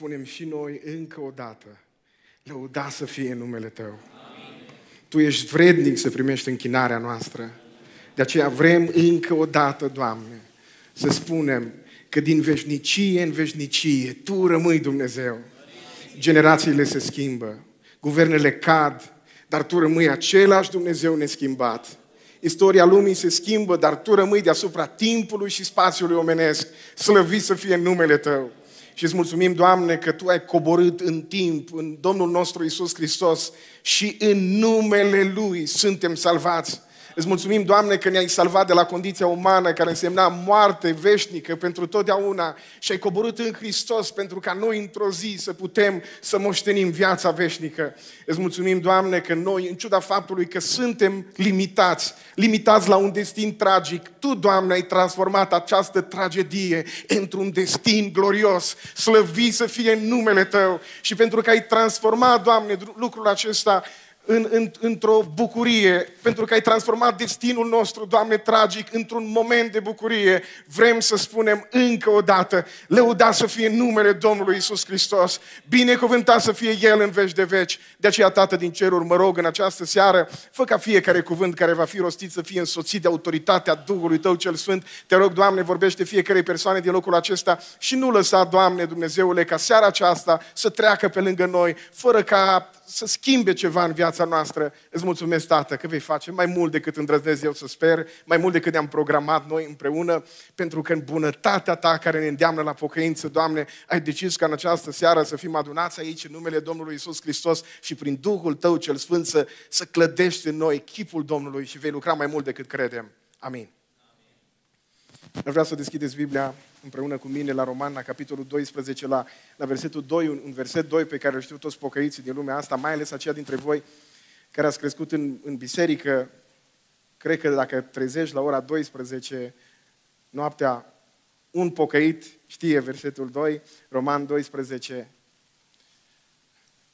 spunem și noi încă o dată, lăuda să fie numele Tău. Tu ești vrednic să primești închinarea noastră. De aceea vrem încă o dată, Doamne, să spunem că din veșnicie în veșnicie Tu rămâi Dumnezeu. Generațiile se schimbă, guvernele cad, dar Tu rămâi același Dumnezeu neschimbat. Istoria lumii se schimbă, dar Tu rămâi deasupra timpului și spațiului omenesc. Slăvit să fie numele Tău. Și îți mulțumim, Doamne, că Tu ai coborât în timp, în Domnul nostru Isus Hristos și în numele Lui suntem salvați. Îți mulțumim, Doamne, că ne-ai salvat de la condiția umană care însemna moarte veșnică pentru totdeauna și ai coborât în Hristos pentru ca noi într-o zi să putem să moștenim viața veșnică. Îți mulțumim, Doamne, că noi, în ciuda faptului că suntem limitați, limitați la un destin tragic, Tu, Doamne, ai transformat această tragedie într-un destin glorios. Slăvi să fie numele Tău și pentru că ai transformat, Doamne, lucrul acesta în, în, într-o bucurie, pentru că ai transformat destinul nostru, Doamne, tragic, într-un moment de bucurie. Vrem să spunem încă o dată, lăuda să fie numele Domnului Isus Hristos, binecuvântat să fie El în veci de veci. De aceea, Tată din ceruri, mă rog în această seară, fă ca fiecare cuvânt care va fi rostit să fie însoțit de autoritatea Duhului Tău cel Sfânt. Te rog, Doamne, vorbește fiecare persoane din locul acesta și nu lăsa, Doamne, Dumnezeule, ca seara aceasta să treacă pe lângă noi, fără ca să schimbe ceva în viața noastră. Îți mulțumesc, Tată, că vei face mai mult decât îndrăznesc eu să sper, mai mult decât ne-am programat noi împreună, pentru că în bunătatea Ta care ne îndeamnă la pocăință, Doamne, ai decis ca în această seară să fim adunați aici în numele Domnului Isus Hristos și prin Duhul Tău cel Sfânt să, să clădești în noi chipul Domnului și vei lucra mai mult decât credem. Amin. Amin. Vreau să deschideți Biblia împreună cu mine la Roman, la capitolul 12, la, la versetul 2, un, un verset 2 pe care îl știu toți pocăiții din lumea asta, mai ales aceia dintre voi care ați crescut în, în biserică. Cred că dacă trezești la ora 12 noaptea, un pocăit știe versetul 2, Roman 12.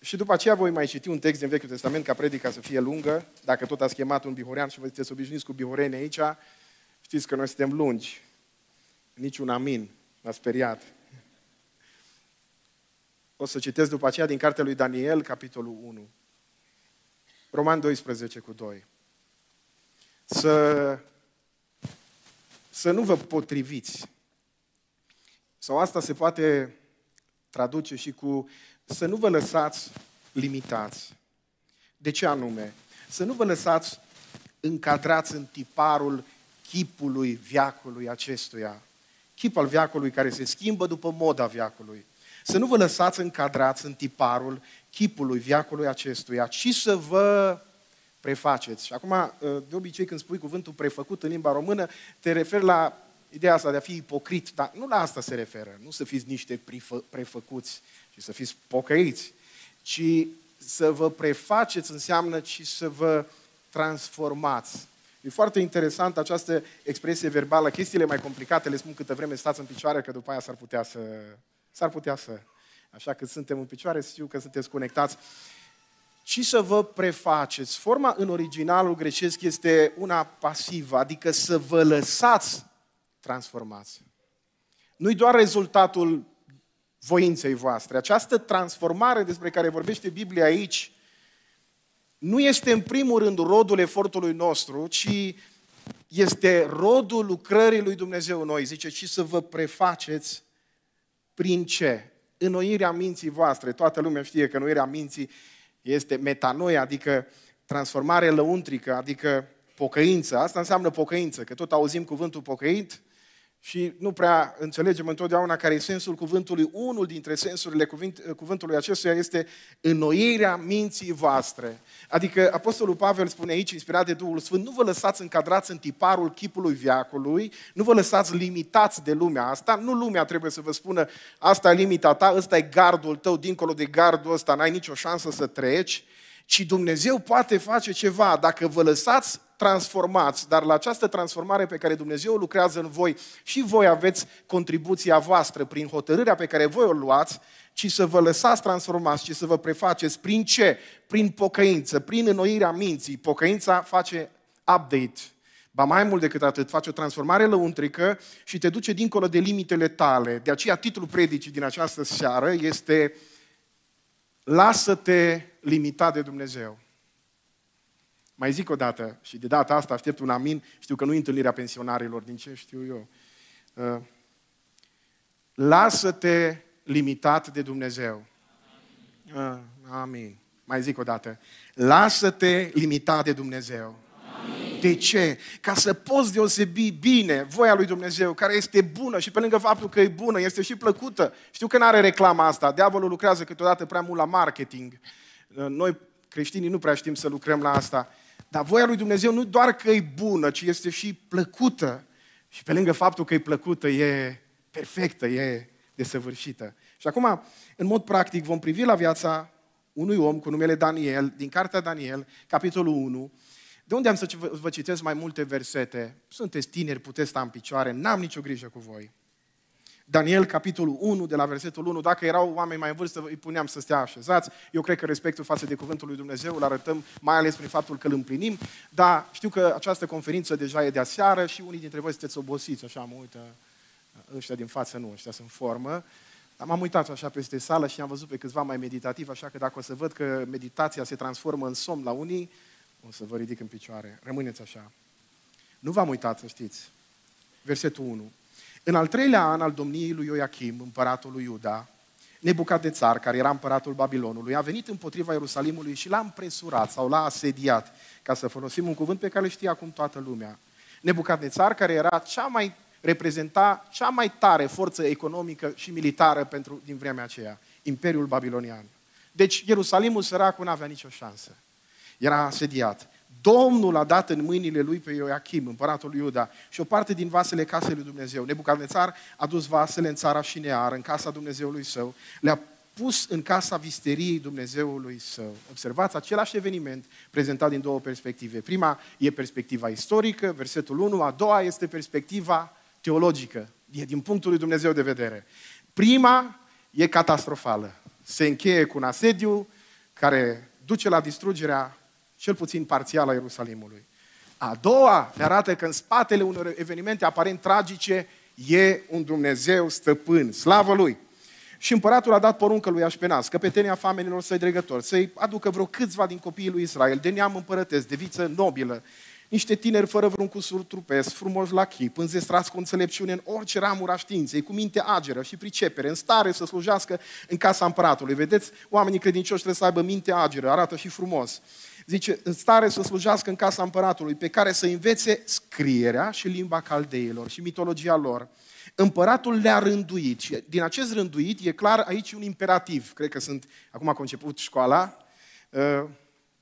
Și după aceea voi mai citi un text din Vechiul Testament ca predica să fie lungă. Dacă tot ați chemat un bihorean și vă sunteți obișnuiți cu bihoreni aici, știți că noi suntem lungi niciun amin. M-a speriat. O să citesc după aceea din cartea lui Daniel, capitolul 1. Roman 12 cu 2. Să, să nu vă potriviți. Sau asta se poate traduce și cu să nu vă lăsați limitați. De ce anume? Să nu vă lăsați încadrați în tiparul chipului viacului acestuia, chip al viacului care se schimbă după moda viacului. Să nu vă lăsați încadrați în tiparul chipului viacului acestuia, ci să vă prefaceți. Și acum, de obicei, când spui cuvântul prefăcut în limba română, te referi la ideea asta de a fi ipocrit, dar nu la asta se referă. Nu să fiți niște prefăcuți și să fiți pocăiți, ci să vă prefaceți înseamnă și să vă transformați. E foarte interesant această expresie verbală. Chestiile mai complicate le spun câtă vreme stați în picioare, că după aia s-ar putea să... S-ar putea să... Așa că suntem în picioare, știu că sunteți conectați. Și să vă prefaceți. Forma în originalul grecesc este una pasivă, adică să vă lăsați transformați. Nu-i doar rezultatul voinței voastre. Această transformare despre care vorbește Biblia aici nu este în primul rând rodul efortului nostru, ci este rodul lucrării lui Dumnezeu în noi. Zice, și să vă prefaceți prin ce? Înnoirea minții voastre. Toată lumea știe că înnoirea minții este metanoia, adică transformare lăuntrică, adică pocăință. Asta înseamnă pocăință, că tot auzim cuvântul pocăit, și nu prea înțelegem întotdeauna care e sensul cuvântului. Unul dintre sensurile cuvânt, cuvântului acestuia este înnoirea minții voastre. Adică Apostolul Pavel spune aici, inspirat de Duhul Sfânt, nu vă lăsați încadrați în tiparul chipului viacului, nu vă lăsați limitați de lumea asta, nu lumea trebuie să vă spună asta e limita ta, ăsta e gardul tău, dincolo de gardul ăsta n-ai nicio șansă să treci, ci Dumnezeu poate face ceva dacă vă lăsați transformați, dar la această transformare pe care Dumnezeu o lucrează în voi și voi aveți contribuția voastră prin hotărârea pe care voi o luați, ci să vă lăsați transformați, ci să vă prefaceți prin ce? Prin pocăință, prin înnoirea minții. Pocăința face update. Ba mai mult decât atât, face o transformare lăuntrică și te duce dincolo de limitele tale. De aceea titlul predicii din această seară este Lasă-te limitat de Dumnezeu. Mai zic o dată și de data asta aștept un amin. Știu că nu e întâlnirea pensionarilor, din ce știu eu. Uh, lasă-te limitat de Dumnezeu. Uh, amin. Mai zic o dată. Lasă-te limitat de Dumnezeu. Amin. De ce? Ca să poți deosebi bine voia lui Dumnezeu, care este bună și pe lângă faptul că e bună, este și plăcută. Știu că nu are reclama asta. Diavolul lucrează câteodată prea mult la marketing. Uh, noi, creștinii, nu prea știm să lucrăm la asta. Dar voia lui Dumnezeu nu doar că e bună, ci este și plăcută. Și pe lângă faptul că e plăcută, e perfectă, e desăvârșită. Și acum, în mod practic, vom privi la viața unui om cu numele Daniel, din cartea Daniel, capitolul 1, de unde am să vă citesc mai multe versete. Sunteți tineri, puteți sta în picioare, n-am nicio grijă cu voi. Daniel, capitolul 1, de la versetul 1, dacă erau oameni mai în vârstă, îi puneam să stea așezați. Eu cred că respectul față de cuvântul lui Dumnezeu îl arătăm mai ales prin faptul că îl împlinim, dar știu că această conferință deja e de aseară și unii dintre voi sunteți obosiți, așa mă uită, ăștia din față nu, ăștia sunt formă. Dar m-am uitat așa peste sală și am văzut pe câțiva mai meditativ, așa că dacă o să văd că meditația se transformă în somn la unii, o să vă ridic în picioare. Rămâneți așa. Nu v-am uitat, să știți. Versetul 1. În al treilea an al domniei lui Ioachim, împăratul lui Iuda, țar, care era împăratul Babilonului, a venit împotriva Ierusalimului și l-a împresurat sau l-a asediat, ca să folosim un cuvânt pe care îl știe acum toată lumea. țar, care era cea mai reprezenta cea mai tare forță economică și militară pentru, din vremea aceea, Imperiul Babilonian. Deci Ierusalimul săracul nu avea nicio șansă. Era asediat. Domnul a dat în mâinile lui pe Ioachim, împăratul lui Iuda, și o parte din vasele casei lui Dumnezeu. Nebucadnețar a dus vasele în țara Șinear, în casa Dumnezeului său, le-a pus în casa visteriei Dumnezeului său. Observați același eveniment prezentat din două perspective. Prima e perspectiva istorică, versetul 1, a doua este perspectiva teologică, e din punctul lui Dumnezeu de vedere. Prima e catastrofală. Se încheie cu un asediu care duce la distrugerea cel puțin parțială a Ierusalimului. A doua ne arată că în spatele unor evenimente aparent tragice e un Dumnezeu stăpân. Slavă Lui! Și împăratul a dat poruncă lui Așpenas, căpetenia famenilor săi dregători, să-i aducă vreo câțiva din copiii lui Israel, de neam împărătesc, de viță nobilă, niște tineri fără vreun cusur trupesc, frumos la chip, înzestrați cu înțelepciune în orice ramură a științei, cu minte ageră și pricepere, în stare să slujească în casa împăratului. Vedeți, oamenii credincioși trebuie să aibă minte ageră, arată și frumos. Zice, în stare să slujească în casa împăratului, pe care să învețe scrierea și limba caldeilor și mitologia lor. Împăratul le-a rânduit și din acest rânduit e clar aici un imperativ. Cred că sunt, acum a conceput școala, uh,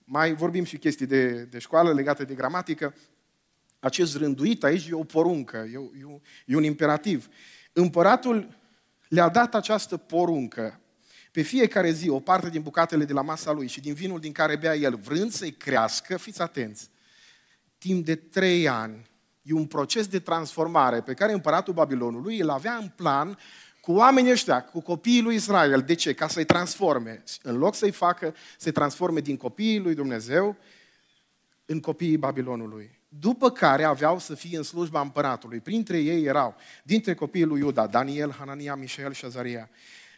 mai vorbim și chestii de, de școală legate de gramatică. Acest rânduit aici e o poruncă, e, e, e un imperativ. Împăratul le-a dat această poruncă pe fiecare zi o parte din bucatele de la masa lui și din vinul din care bea el, vrând să-i crească, fiți atenți, timp de trei ani, e un proces de transformare pe care împăratul Babilonului îl avea în plan cu oamenii ăștia, cu copiii lui Israel. De ce? Ca să-i transforme. În loc să-i facă, să-i transforme din copiii lui Dumnezeu în copiii Babilonului. După care aveau să fie în slujba împăratului. Printre ei erau, dintre copiii lui Iuda, Daniel, Hanania, Mișel și Azaria.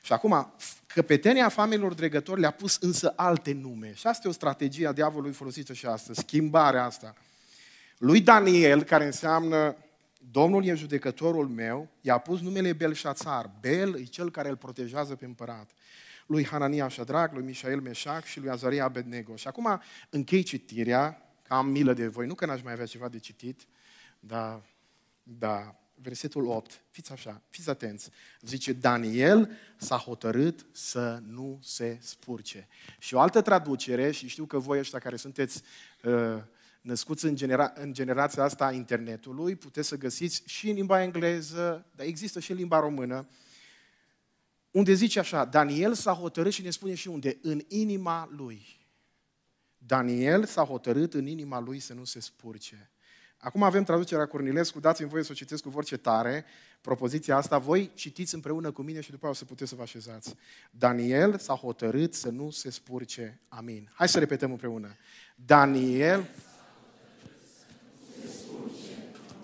Și acum, căpetenia familiilor dregători le-a pus însă alte nume. Și asta e o strategie a diavolului folosită și astăzi, schimbarea asta. Lui Daniel, care înseamnă Domnul e judecătorul meu, i-a pus numele Belșațar. Bel e cel care îl protejează pe împărat. Lui Hanania Shadrach, lui Mișael Meșac și lui Azaria Abednego. Și acum închei citirea, că am milă de voi, nu că n-aș mai avea ceva de citit, dar, da, versetul 8, fiți așa, fiți atenți. Zice, Daniel s-a hotărât să nu se spurce. Și o altă traducere, și știu că voi ăștia care sunteți uh, născuți în, genera- în generația asta a internetului, puteți să găsiți și în limba engleză, dar există și în limba română, unde zice așa, Daniel s-a hotărât și ne spune și unde, în inima lui. Daniel s-a hotărât în inima lui să nu se spurce. Acum avem traducerea Cornilescu, dați-mi voie să o citesc cu voce tare, propoziția asta, voi citiți împreună cu mine și după aceea o să puteți să vă așezați. Daniel s-a hotărât să nu se spurce. Amin. Hai să repetăm împreună. Daniel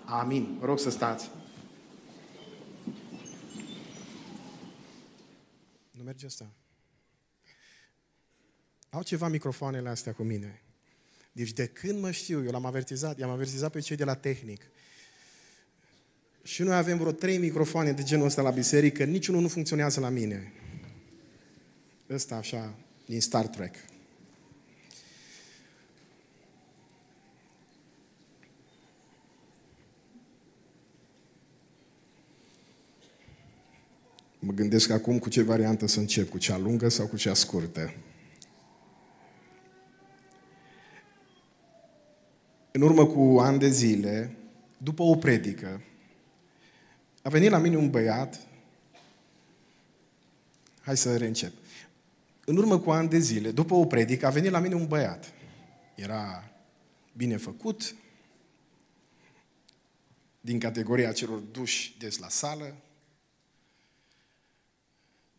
Amin. Vă rog să stați. Nu merge asta. Au ceva microfoanele astea cu mine. Deci de când mă știu, eu l-am avertizat, i-am avertizat pe cei de la tehnic. Și noi avem vreo trei microfoane de genul ăsta la biserică, niciunul nu funcționează la mine. Ăsta așa, din Star Trek. Mă gândesc acum cu ce variantă să încep, cu cea lungă sau cu cea scurtă. În urmă cu ani de zile, după o predică, a venit la mine un băiat, hai să reîncep. În urmă cu ani de zile, după o predică, a venit la mine un băiat. Era bine făcut, din categoria celor duși des la sală.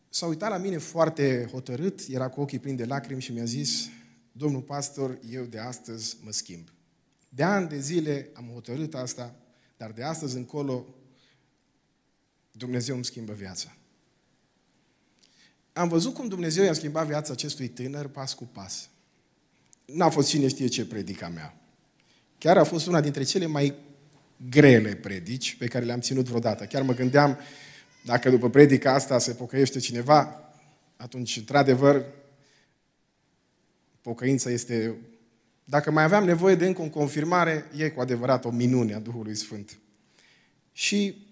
S-a uitat la mine foarte hotărât, era cu ochii plini de lacrimi și mi-a zis, domnul pastor, eu de astăzi mă schimb. De ani de zile am hotărât asta, dar de astăzi încolo Dumnezeu îmi schimbă viața. Am văzut cum Dumnezeu i-a schimbat viața acestui tânăr pas cu pas. N-a fost cine știe ce predica mea. Chiar a fost una dintre cele mai grele predici pe care le-am ținut vreodată. Chiar mă gândeam, dacă după predica asta se pocăiește cineva, atunci, într-adevăr, pocăința este dacă mai aveam nevoie de încă o confirmare, e cu adevărat o minune a Duhului Sfânt. Și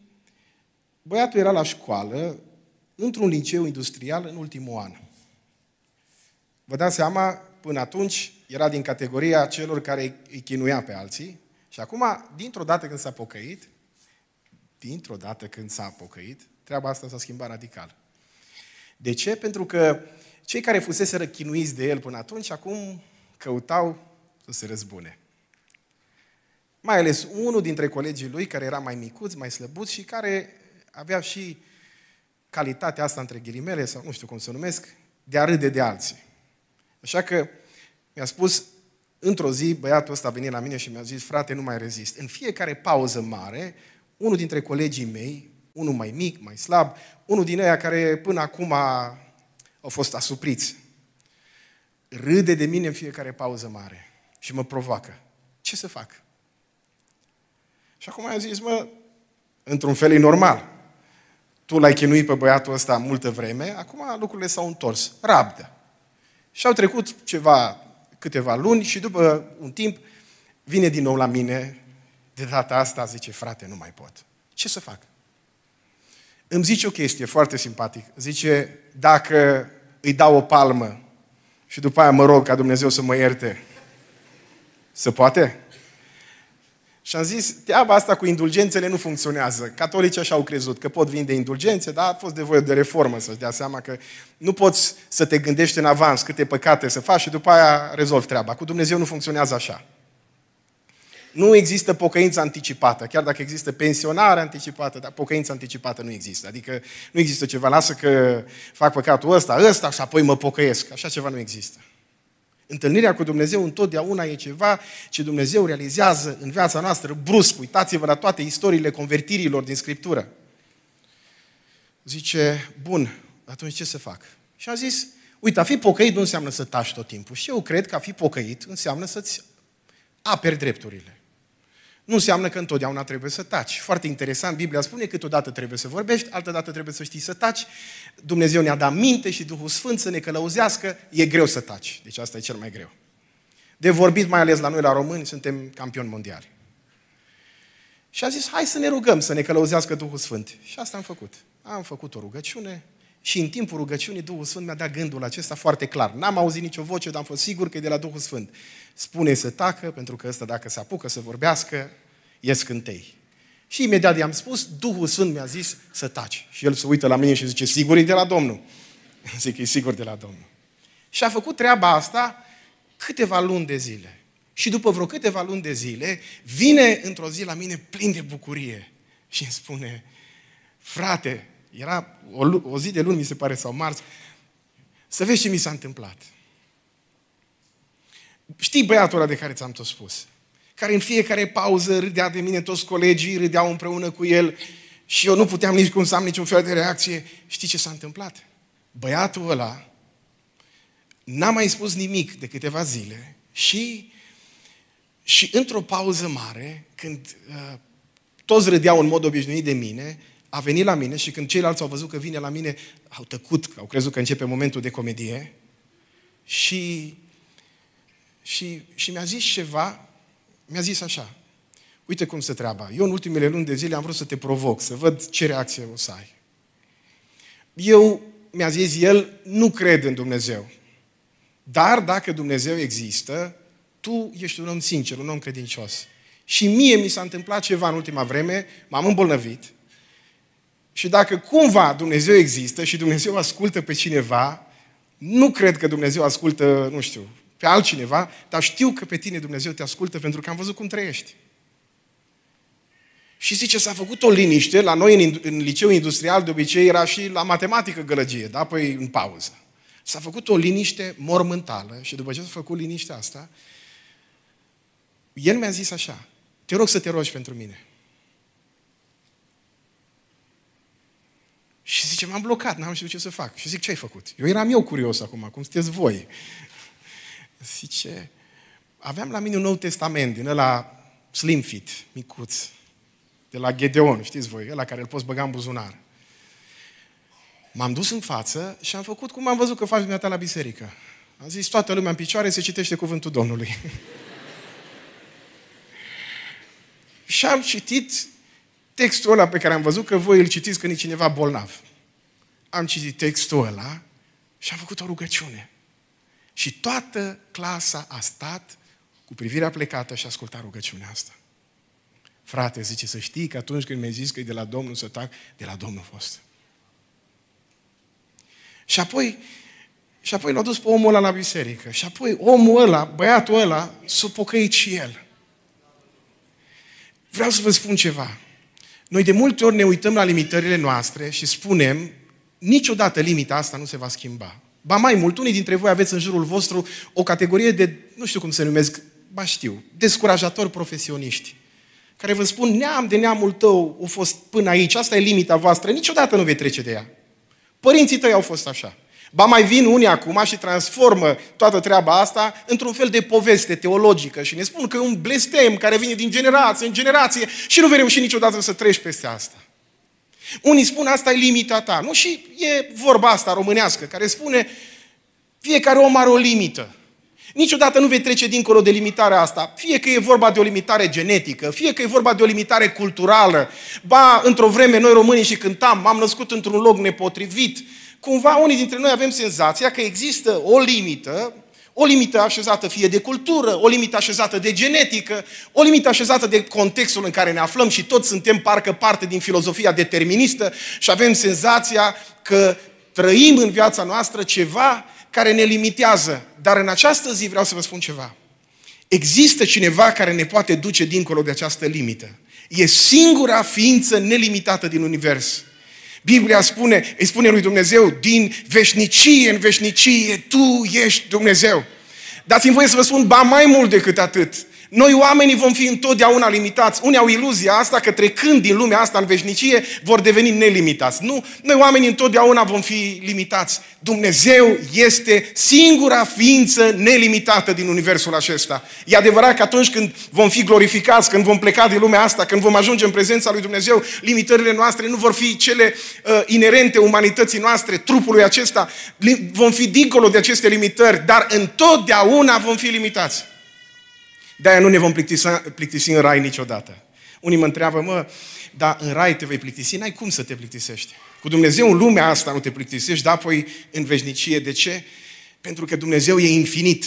băiatul era la școală, într-un liceu industrial în ultimul an. Vă dați seama, până atunci era din categoria celor care îi chinuia pe alții și acum, dintr-o dată când s-a pocăit, dintr-o dată când s-a pocăit, treaba asta s-a schimbat radical. De ce? Pentru că cei care fusese răchinuiți de el până atunci, acum căutau să se răzbune. Mai ales unul dintre colegii lui, care era mai micuț, mai slăbuț și care avea și calitatea asta între ghilimele, sau nu știu cum să numesc, de a râde de alții. Așa că mi-a spus, într-o zi, băiatul ăsta a venit la mine și mi-a zis, frate, nu mai rezist. În fiecare pauză mare, unul dintre colegii mei, unul mai mic, mai slab, unul din ei care până acum au fost asupriți, râde de mine în fiecare pauză mare și mă provoacă. Ce să fac? Și acum a zis, mă, într-un fel e normal. Tu l-ai chinuit pe băiatul ăsta multă vreme, acum lucrurile s-au întors. Rabdă. Și au trecut ceva, câteva luni și după un timp vine din nou la mine, de data asta zice, frate, nu mai pot. Ce să fac? Îmi zice o chestie foarte simpatic. Zice, dacă îi dau o palmă și după aia mă rog ca Dumnezeu să mă ierte, se poate? Și am zis, treaba asta cu indulgențele nu funcționează. Catolicii așa au crezut, că pot vinde indulgențe, dar a fost de voie de reformă să-și dea seama că nu poți să te gândești în avans câte păcate să faci și după aia rezolvi treaba. Cu Dumnezeu nu funcționează așa. Nu există pocăință anticipată, chiar dacă există pensionare anticipată, dar pocăință anticipată nu există. Adică nu există ceva, lasă că fac păcatul ăsta, ăsta și apoi mă pocăiesc. Așa ceva nu există. Întâlnirea cu Dumnezeu întotdeauna e ceva ce Dumnezeu realizează în viața noastră brusc. Uitați-vă la toate istoriile convertirilor din Scriptură. Zice, bun, atunci ce să fac? Și a zis, uite, a fi pocăit nu înseamnă să tași tot timpul. Și eu cred că a fi pocăit înseamnă să-ți aperi drepturile. Nu înseamnă că întotdeauna trebuie să taci. Foarte interesant, Biblia spune că câteodată trebuie să vorbești, altădată trebuie să știi să taci. Dumnezeu ne-a dat minte și Duhul Sfânt să ne călăuzească, e greu să taci. Deci asta e cel mai greu. De vorbit, mai ales la noi, la români, suntem campioni mondiali. Și a zis, hai să ne rugăm să ne călăuzească Duhul Sfânt. Și asta am făcut. Am făcut o rugăciune și în timpul rugăciunii Duhul Sfânt mi-a dat gândul acesta foarte clar. N-am auzit nicio voce, dar am fost sigur că e de la Duhul Sfânt. Spune să tacă, pentru că ăsta dacă se apucă să vorbească, e scântei. Și imediat i-am spus, Duhul Sfânt mi-a zis să taci. Și el se uită la mine și zice, sigur e de la Domnul. Zic, e sigur de la Domnul. Și a făcut treaba asta câteva luni de zile. Și după vreo câteva luni de zile, vine într-o zi la mine plin de bucurie și îmi spune, frate, era o, o zi de luni, mi se pare, sau marți, să vezi ce mi s-a întâmplat. Știi băiatul ăla de care ți-am tot spus? care în fiecare pauză râdea de mine, toți colegii râdeau împreună cu el și eu nu puteam nici cum să am niciun fel de reacție. Știi ce s-a întâmplat? Băiatul ăla n-a mai spus nimic de câteva zile și, și într-o pauză mare, când uh, toți râdeau în mod obișnuit de mine, a venit la mine și când ceilalți au văzut că vine la mine, au tăcut, au crezut că începe momentul de comedie și, și, și mi-a zis ceva, mi-a zis așa, uite cum se treaba, eu în ultimele luni de zile am vrut să te provoc, să văd ce reacție o să ai. Eu, mi-a zis el, nu cred în Dumnezeu. Dar dacă Dumnezeu există, tu ești un om sincer, un om credincios. Și mie mi s-a întâmplat ceva în ultima vreme, m-am îmbolnăvit. Și dacă cumva Dumnezeu există și Dumnezeu ascultă pe cineva, nu cred că Dumnezeu ascultă, nu știu, pe altcineva, dar știu că pe tine Dumnezeu te ascultă pentru că am văzut cum trăiești. Și zice, s-a făcut o liniște, la noi în, în liceu industrial de obicei era și la matematică gălăgie, da? Păi în pauză. S-a făcut o liniște mormântală și după ce s-a făcut liniștea asta, el mi-a zis așa, te rog să te rogi pentru mine. Și zice, m-am blocat, n-am știut ce să fac. Și zic, ce ai făcut? Eu eram eu curios acum, cum sunteți voi. Zice, aveam la mine un nou testament din ăla slim fit, micuț, de la Gedeon, știți voi, ăla care îl poți băga în buzunar. M-am dus în față și am făcut cum am văzut că faci dumneata la biserică. Am zis, toată lumea în picioare se citește cuvântul Domnului. și am citit textul ăla pe care am văzut că voi îl citiți când e cineva bolnav. Am citit textul ăla și am făcut o rugăciune. Și toată clasa a stat cu privirea plecată și a ascultat rugăciunea asta. Frate, zice, să știi că atunci când mi-ai zis că e de la Domnul să tac, de la Domnul a fost. Și apoi, și apoi l-a dus pe omul ăla la biserică. Și apoi omul ăla, băiatul ăla, s-a pocăit și el. Vreau să vă spun ceva. Noi de multe ori ne uităm la limitările noastre și spunem, niciodată limita asta nu se va schimba. Ba mai mult, unii dintre voi aveți în jurul vostru o categorie de, nu știu cum se numesc, ba știu, descurajatori profesioniști care vă spun, neam de neamul tău a fost până aici, asta e limita voastră, niciodată nu vei trece de ea. Părinții tăi au fost așa. Ba mai vin unii acum și transformă toată treaba asta într-un fel de poveste teologică și ne spun că e un blestem care vine din generație în generație și nu vei reuși niciodată să treci peste asta. Unii spun asta e limita ta. Nu? Și e vorba asta românească care spune fiecare om are o limită. Niciodată nu vei trece dincolo de limitarea asta. Fie că e vorba de o limitare genetică, fie că e vorba de o limitare culturală. Ba, într-o vreme, noi românii și cântam, m-am născut într-un loc nepotrivit. Cumva, unii dintre noi avem senzația că există o limită, o limită așezată fie de cultură, o limită așezată de genetică, o limită așezată de contextul în care ne aflăm și toți suntem parcă parte din filozofia deterministă și avem senzația că trăim în viața noastră ceva care ne limitează. Dar în această zi vreau să vă spun ceva. Există cineva care ne poate duce dincolo de această limită. E singura ființă nelimitată din univers. Biblia spune, îi spune lui Dumnezeu, din veșnicie în veșnicie, Tu ești Dumnezeu. Dați-mi voie să vă spun, ba mai mult decât atât. Noi oamenii vom fi întotdeauna limitați. Unii au iluzia asta că trecând din lumea asta în veșnicie vor deveni nelimitați. Nu, noi oamenii întotdeauna vom fi limitați. Dumnezeu este singura ființă nelimitată din universul acesta. E adevărat că atunci când vom fi glorificați, când vom pleca din lumea asta, când vom ajunge în prezența lui Dumnezeu, limitările noastre nu vor fi cele uh, inerente umanității noastre, trupului acesta. Vom fi dincolo de aceste limitări, dar întotdeauna vom fi limitați. De-aia nu ne vom plictisi, plictisi în rai niciodată. Unii mă întreabă, mă, dar în rai te vei plictisi? N-ai cum să te plictisești. Cu Dumnezeu în lumea asta nu te plictisești, dar apoi în veșnicie. De ce? Pentru că Dumnezeu e infinit.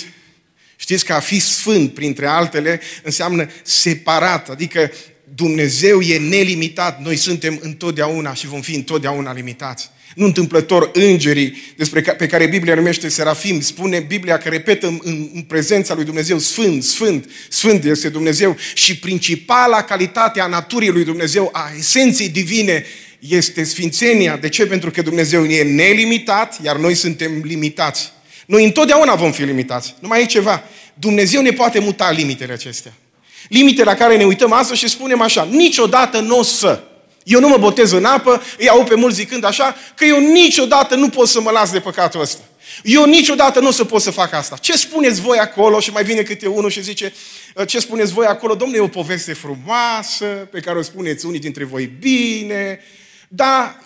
Știți că a fi sfânt, printre altele, înseamnă separat, adică Dumnezeu e nelimitat, noi suntem întotdeauna și vom fi întotdeauna limitați. Nu întâmplător îngerii despre ca, pe care Biblia numește serafim, spune Biblia că repetă în, în prezența lui Dumnezeu Sfânt, Sfânt, Sfânt este Dumnezeu și principala calitate a naturii lui Dumnezeu, a esenței divine, este sfințenia. De ce? Pentru că Dumnezeu e nelimitat, iar noi suntem limitați. Noi întotdeauna vom fi limitați. Nu mai e ceva. Dumnezeu ne poate muta limitele acestea. Limite la care ne uităm astăzi și spunem așa, niciodată nu o să. Eu nu mă botez în apă, îi au pe mulți zicând așa, că eu niciodată nu pot să mă las de păcatul ăsta. Eu niciodată nu o să pot să fac asta. Ce spuneți voi acolo? Și mai vine câte unul și zice, ce spuneți voi acolo? Domnule, e o poveste frumoasă, pe care o spuneți unii dintre voi bine, dar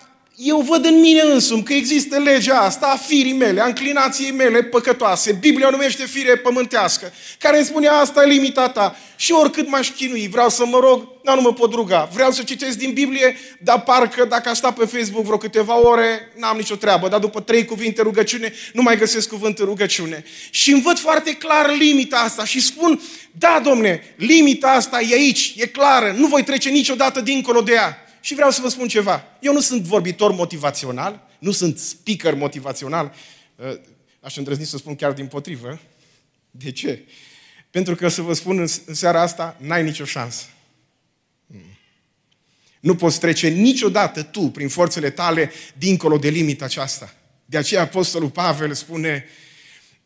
eu văd în mine însumi că există legea asta a firii mele, a înclinației mele păcătoase. Biblia o numește fire pământească, care îmi spune asta e limita ta. Și oricât m-aș chinui, vreau să mă rog, dar nu mă pot ruga. Vreau să citesc din Biblie, dar parcă dacă aș sta pe Facebook vreo câteva ore, n-am nicio treabă. Dar după trei cuvinte rugăciune, nu mai găsesc cuvânt în rugăciune. Și îmi văd foarte clar limita asta și spun, da, domne, limita asta e aici, e clară, nu voi trece niciodată dincolo de ea. Și vreau să vă spun ceva. Eu nu sunt vorbitor motivațional, nu sunt speaker motivațional. Uh, aș îndrăzni să spun chiar din potrivă. De ce? Pentru că, să vă spun în seara asta, n-ai nicio șansă. Hmm. Nu poți trece niciodată tu, prin forțele tale, dincolo de limita aceasta. De aceea Apostolul Pavel spune,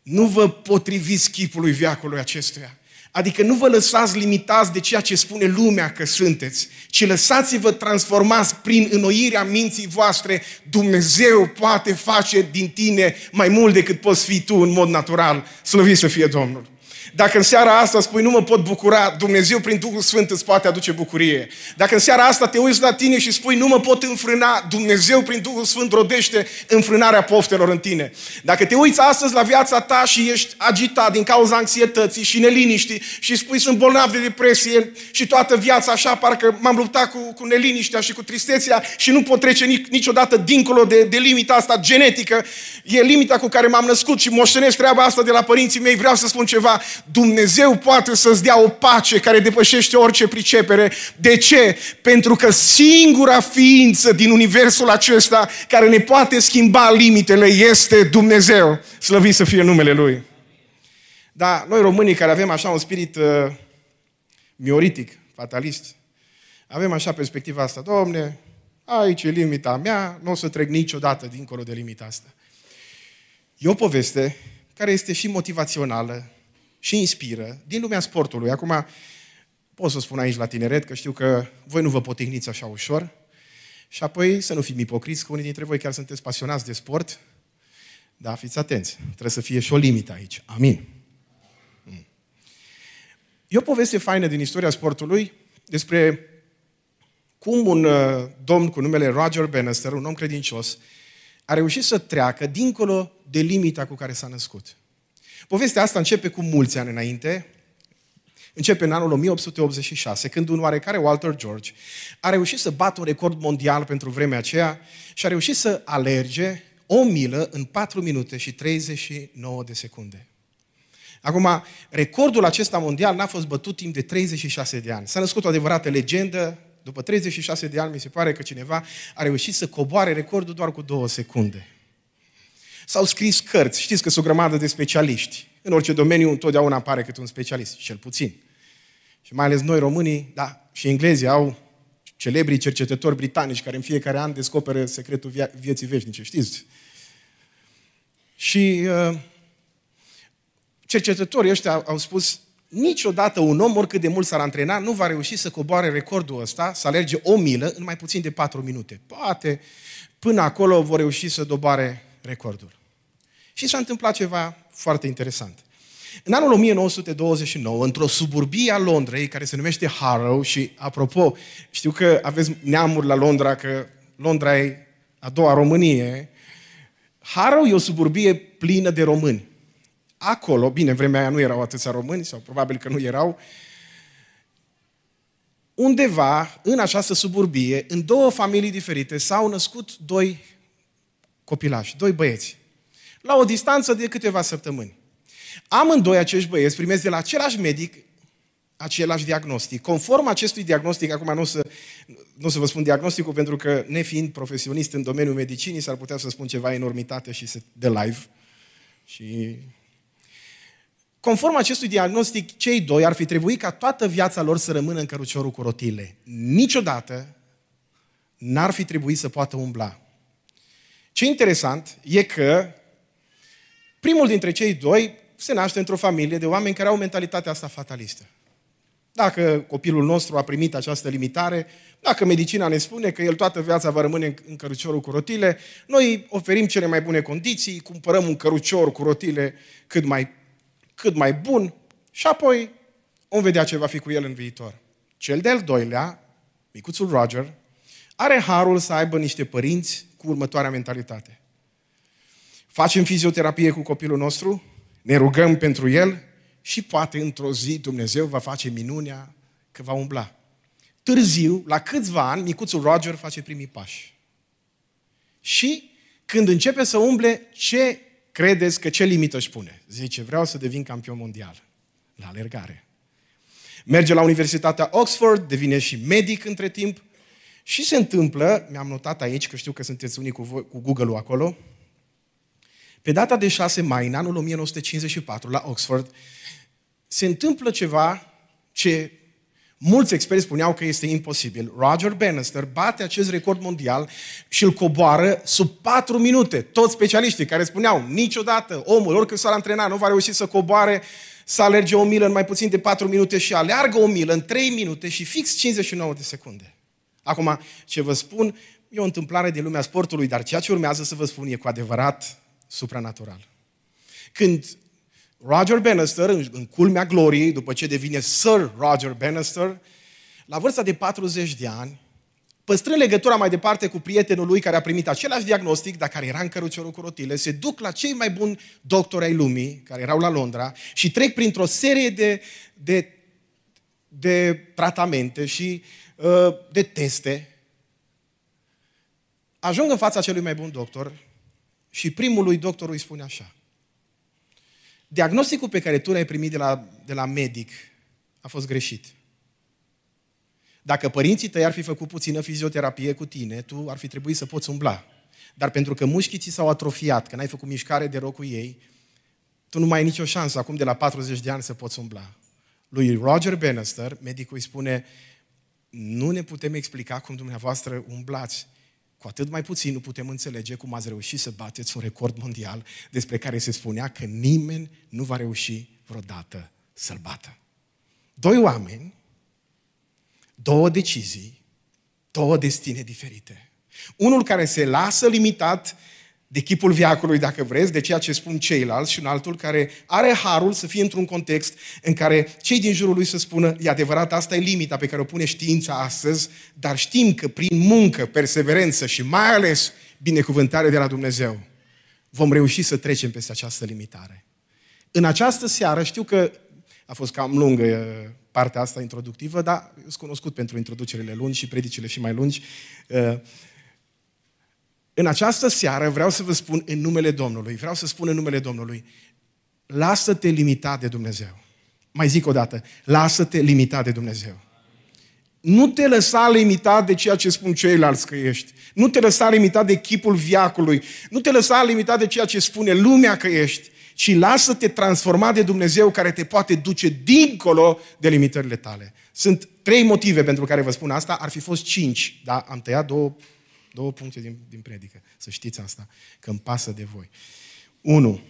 nu vă potriviți chipului viacului acestuia, Adică nu vă lăsați limitați de ceea ce spune lumea că sunteți, ci lăsați-vă transformați prin înnoirea minții voastre. Dumnezeu poate face din tine mai mult decât poți fi tu în mod natural. Slăvit să fie Domnul! Dacă în seara asta spui nu mă pot bucura, Dumnezeu prin Duhul Sfânt îți poate aduce bucurie. Dacă în seara asta te uiți la tine și spui nu mă pot înfrâna, Dumnezeu prin Duhul Sfânt rodește înfrânarea poftelor în tine. Dacă te uiți astăzi la viața ta și ești agitat din cauza anxietății și neliniștii și spui sunt bolnav de depresie și toată viața așa parcă m-am luptat cu, cu neliniștea și cu tristețea și nu pot trece nic, niciodată dincolo de, de limita asta genetică, e limita cu care m-am născut și moștenesc treaba asta de la părinții mei, vreau să spun ceva, Dumnezeu poate să-ți dea o pace care depășește orice pricepere. De ce? Pentru că singura ființă din universul acesta care ne poate schimba limitele este Dumnezeu. Slăvit să fie numele Lui. Da, noi românii care avem așa un spirit uh, mioritic, fatalist, avem așa perspectiva asta. Domne, aici e limita mea, nu o să trec niciodată dincolo de limita asta. E o poveste care este și motivațională, și inspiră din lumea sportului. Acum, pot să spun aici la tineret că știu că voi nu vă potigniți așa ușor și apoi să nu fim ipocriți, că unii dintre voi chiar sunteți pasionați de sport. Da, fiți atenți. Trebuie să fie și o limită aici. Amin. Mm. E o poveste faină din istoria sportului despre cum un uh, domn cu numele Roger Bannister, un om credincios, a reușit să treacă dincolo de limita cu care s-a născut. Povestea asta începe cu mulți ani înainte, începe în anul 1886, când un oarecare Walter George a reușit să bată un record mondial pentru vremea aceea și a reușit să alerge o milă în 4 minute și 39 de secunde. Acum, recordul acesta mondial n-a fost bătut timp de 36 de ani. S-a născut o adevărată legendă. După 36 de ani, mi se pare că cineva a reușit să coboare recordul doar cu două secunde. S-au scris cărți, știți că sunt o grămadă de specialiști. În orice domeniu întotdeauna apare câte un specialist, cel puțin. Și mai ales noi românii, da, și englezii au celebrii cercetători britanici care în fiecare an descoperă secretul via- vieții veșnice, știți? Și uh, cercetătorii ăștia au spus niciodată un om, oricât de mult s-ar antrena, nu va reuși să coboare recordul ăsta, să alerge o milă în mai puțin de patru minute. Poate până acolo vor reuși să doboare recordul. Și s-a întâmplat ceva foarte interesant. În anul 1929, într-o suburbie a Londrei, care se numește Harrow, și apropo, știu că aveți neamuri la Londra, că Londra e a doua Românie, Harrow e o suburbie plină de români. Acolo, bine, vremea aia nu erau atâția români, sau probabil că nu erau, undeva, în această suburbie, în două familii diferite, s-au născut doi copilași, doi băieți, la o distanță de câteva săptămâni. Amândoi acești băieți primesc de la același medic același diagnostic. Conform acestui diagnostic, acum nu o să, nu o să vă spun diagnosticul, pentru că nefiind profesionist în domeniul medicinii, s-ar putea să spun ceva enormitate și să de live. Și Conform acestui diagnostic, cei doi ar fi trebuit ca toată viața lor să rămână în căruciorul cu rotile. Niciodată n-ar fi trebuit să poată umbla. Ce interesant e că primul dintre cei doi se naște într-o familie de oameni care au mentalitatea asta fatalistă. Dacă copilul nostru a primit această limitare, dacă medicina ne spune că el toată viața va rămâne în căruciorul cu rotile, noi oferim cele mai bune condiții, cumpărăm un cărucior cu rotile cât mai, cât mai bun și apoi vom vedea ce va fi cu el în viitor. Cel de-al doilea, micuțul Roger, are harul să aibă niște părinți cu următoarea mentalitate. Facem fizioterapie cu copilul nostru, ne rugăm pentru el și poate într-o zi Dumnezeu va face minunea că va umbla. Târziu, la câțiva ani, micuțul Roger face primii pași. Și când începe să umble, ce credeți că ce limită își pune? Zice, vreau să devin campion mondial la alergare. Merge la Universitatea Oxford, devine și medic între timp și se întâmplă, mi-am notat aici, că știu că sunteți unii cu, voi, cu Google-ul acolo, pe data de 6 mai, în anul 1954, la Oxford, se întâmplă ceva ce mulți experți spuneau că este imposibil. Roger Bannister bate acest record mondial și îl coboară sub 4 minute. Toți specialiștii care spuneau niciodată omul, oricât s-ar antrena, nu va reuși să coboare să alerge o milă în mai puțin de 4 minute și aleargă o milă în 3 minute și fix 59 de secunde. Acum, ce vă spun, e o întâmplare din lumea sportului, dar ceea ce urmează să vă spun e cu adevărat supranatural. Când Roger Bannister, în culmea gloriei, după ce devine Sir Roger Bannister, la vârsta de 40 de ani, păstrând legătura mai departe cu prietenul lui care a primit același diagnostic, dar care era în căruciorul cu rotile, se duc la cei mai buni doctori ai lumii, care erau la Londra, și trec printr-o serie de, de, de tratamente și uh, de teste. Ajung în fața celui mai bun doctor și primul lui doctor îi spune așa. Diagnosticul pe care tu l-ai primit de la, de la medic a fost greșit. Dacă părinții tăi ar fi făcut puțină fizioterapie cu tine, tu ar fi trebuit să poți umbla. Dar pentru că mușchii ți s-au atrofiat, că n-ai făcut mișcare de rău cu ei, tu nu mai ai nicio șansă acum de la 40 de ani să poți umbla. Lui Roger Bannister, medicul îi spune, nu ne putem explica cum dumneavoastră umblați. Cu atât mai puțin nu putem înțelege cum ați reușit să bateți un record mondial despre care se spunea că nimeni nu va reuși vreodată să-l bată. Doi oameni, două decizii, două destine diferite. Unul care se lasă limitat de chipul viacului, dacă vreți, de ceea ce spun ceilalți și un altul care are harul să fie într-un context în care cei din jurul lui să spună, e adevărat, asta e limita pe care o pune știința astăzi, dar știm că prin muncă, perseverență și mai ales binecuvântare de la Dumnezeu, vom reuși să trecem peste această limitare. În această seară, știu că a fost cam lungă partea asta introductivă, dar sunt cunoscut pentru introducerile lungi și predicile și mai lungi. În această seară vreau să vă spun în numele Domnului, vreau să spun în numele Domnului, lasă-te limitat de Dumnezeu. Mai zic o dată, lasă-te limitat de Dumnezeu. Nu te lăsa limitat de ceea ce spun ceilalți că ești. Nu te lăsa limitat de chipul viacului. Nu te lăsa limitat de ceea ce spune lumea că ești. Ci lasă-te transforma de Dumnezeu care te poate duce dincolo de limitările tale. Sunt trei motive pentru care vă spun asta. Ar fi fost cinci, dar am tăiat două Două puncte din, din predică. Să știți asta, că îmi pasă de voi. Unu,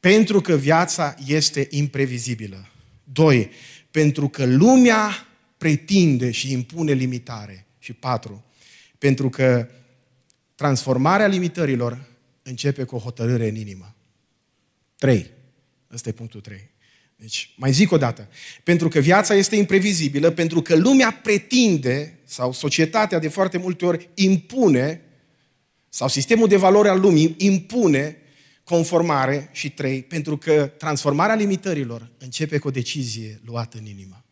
pentru că viața este imprevizibilă. Doi, pentru că lumea pretinde și impune limitare. Și patru, pentru că transformarea limitărilor începe cu o hotărâre în inimă. Trei. Ăsta e punctul trei. Deci, mai zic o dată, pentru că viața este imprevizibilă, pentru că lumea pretinde, sau societatea de foarte multe ori impune, sau sistemul de valori al lumii impune conformare și trei, pentru că transformarea limitărilor începe cu o decizie luată în inimă.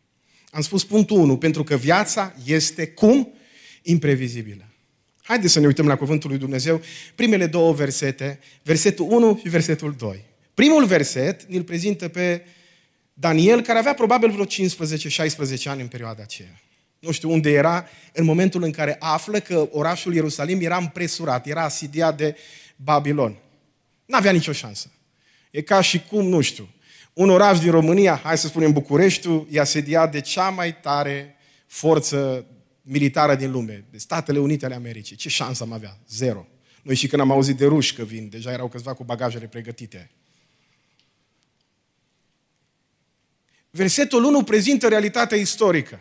Am spus punctul 1, pentru că viața este cum? Imprevizibilă. Haideți să ne uităm la Cuvântul lui Dumnezeu, primele două versete, versetul 1 și versetul 2. Primul verset ne-l prezintă pe Daniel, care avea probabil vreo 15-16 ani în perioada aceea. Nu știu unde era în momentul în care află că orașul Ierusalim era împresurat, era asidiat de Babilon. N-avea nicio șansă. E ca și cum, nu știu, un oraș din România, hai să spunem Bucureștiul, e asediat de cea mai tare forță militară din lume, de Statele Unite ale Americii. Ce șansă am avea? Zero. Noi și când am auzit de ruși că vin, deja erau câțiva cu bagajele pregătite. Versetul 1 prezintă realitatea istorică.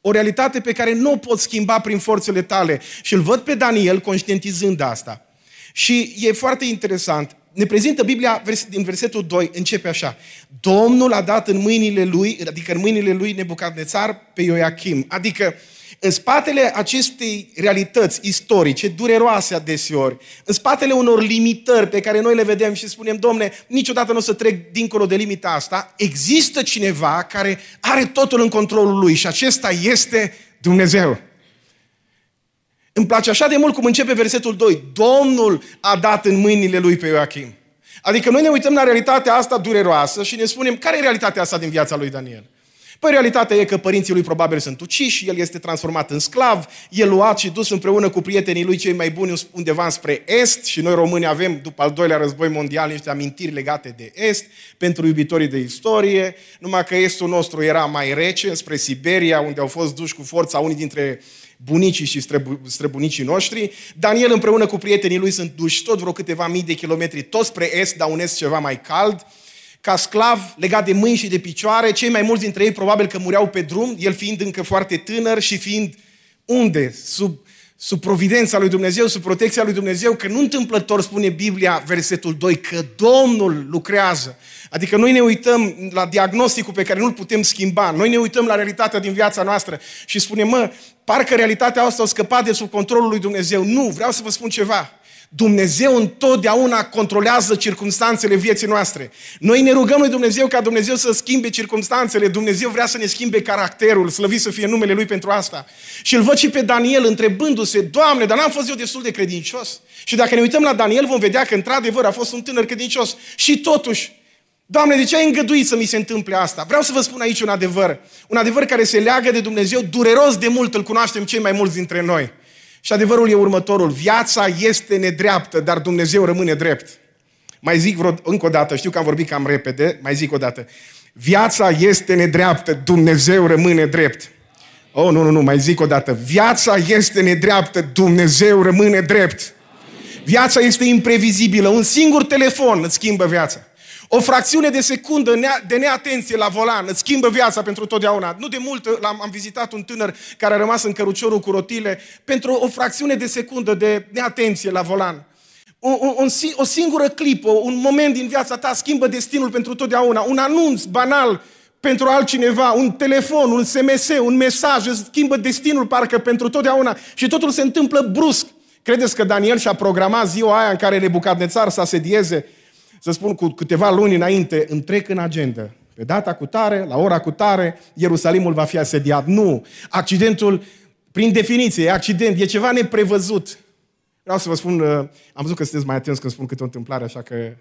O realitate pe care nu o poți schimba prin forțele tale. Și îl văd pe Daniel conștientizând asta. Și e foarte interesant. Ne prezintă Biblia din versetul 2, începe așa. Domnul a dat în mâinile lui, adică în mâinile lui Nebucadnețar pe Ioachim. Adică în spatele acestei realități istorice, dureroase adeseori, în spatele unor limitări pe care noi le vedem și spunem, domne, niciodată nu o să trec dincolo de limita asta, există cineva care are totul în controlul lui și acesta este Dumnezeu. Îmi place așa de mult cum începe versetul 2. Domnul a dat în mâinile lui pe Ioachim. Adică noi ne uităm la realitatea asta dureroasă și ne spunem, care e realitatea asta din viața lui Daniel? Păi realitatea e că părinții lui probabil sunt uciși, el este transformat în sclav, el luat și dus împreună cu prietenii lui cei mai buni undeva spre Est și noi români avem, după al doilea război mondial, niște amintiri legate de Est pentru iubitorii de istorie, numai că Estul nostru era mai rece, spre Siberia, unde au fost duși cu forța unii dintre bunicii și străbunicii noștri. Daniel împreună cu prietenii lui sunt duși tot vreo câteva mii de kilometri, tot spre Est, dar un Est ceva mai cald ca sclav, legat de mâini și de picioare. Cei mai mulți dintre ei probabil că mureau pe drum, el fiind încă foarte tânăr și fiind unde? Sub, sub providența lui Dumnezeu, sub protecția lui Dumnezeu, că nu întâmplător spune Biblia, versetul 2, că Domnul lucrează. Adică noi ne uităm la diagnosticul pe care nu-l putem schimba, noi ne uităm la realitatea din viața noastră și spunem, mă, parcă realitatea asta a scăpat de sub controlul lui Dumnezeu. Nu, vreau să vă spun ceva. Dumnezeu întotdeauna controlează circunstanțele vieții noastre. Noi ne rugăm lui Dumnezeu ca Dumnezeu să schimbe circunstanțele. Dumnezeu vrea să ne schimbe caracterul, slăvit să fie numele Lui pentru asta. Și îl văd și pe Daniel întrebându-se, Doamne, dar n-am fost eu destul de credincios? Și dacă ne uităm la Daniel, vom vedea că într-adevăr a fost un tânăr credincios. Și totuși, Doamne, de ce ai îngăduit să mi se întâmple asta? Vreau să vă spun aici un adevăr. Un adevăr care se leagă de Dumnezeu, dureros de mult, îl cunoaștem cei mai mulți dintre noi. Și adevărul e următorul. Viața este nedreaptă, dar Dumnezeu rămâne drept. Mai zic vreo, încă o dată, știu că am vorbit cam repede, mai zic o dată. Viața este nedreaptă, Dumnezeu rămâne drept. Oh, nu, nu, nu, mai zic o dată. Viața este nedreaptă, Dumnezeu rămâne drept. Viața este imprevizibilă. Un singur telefon îți schimbă viața. O fracțiune de secundă de neatenție la volan îți schimbă viața pentru totdeauna. Nu de mult am, am vizitat un tânăr care a rămas în căruciorul cu rotile pentru o fracțiune de secundă de neatenție la volan. O, o, o singură clipă, un moment din viața ta schimbă destinul pentru totdeauna. Un anunț banal pentru altcineva, un telefon, un SMS, un mesaj, îți schimbă destinul parcă pentru totdeauna și totul se întâmplă brusc. Credeți că Daniel și-a programat ziua aia în care Nebucadnețar să sedieze să spun cu câteva luni înainte, îmi trec în agenda. Pe data cu tare, la ora cu tare, Ierusalimul va fi asediat. Nu. Accidentul, prin definiție, e accident, e ceva neprevăzut. Vreau să vă spun, uh, am văzut că sunteți mai atenți când spun câte o întâmplare, așa că...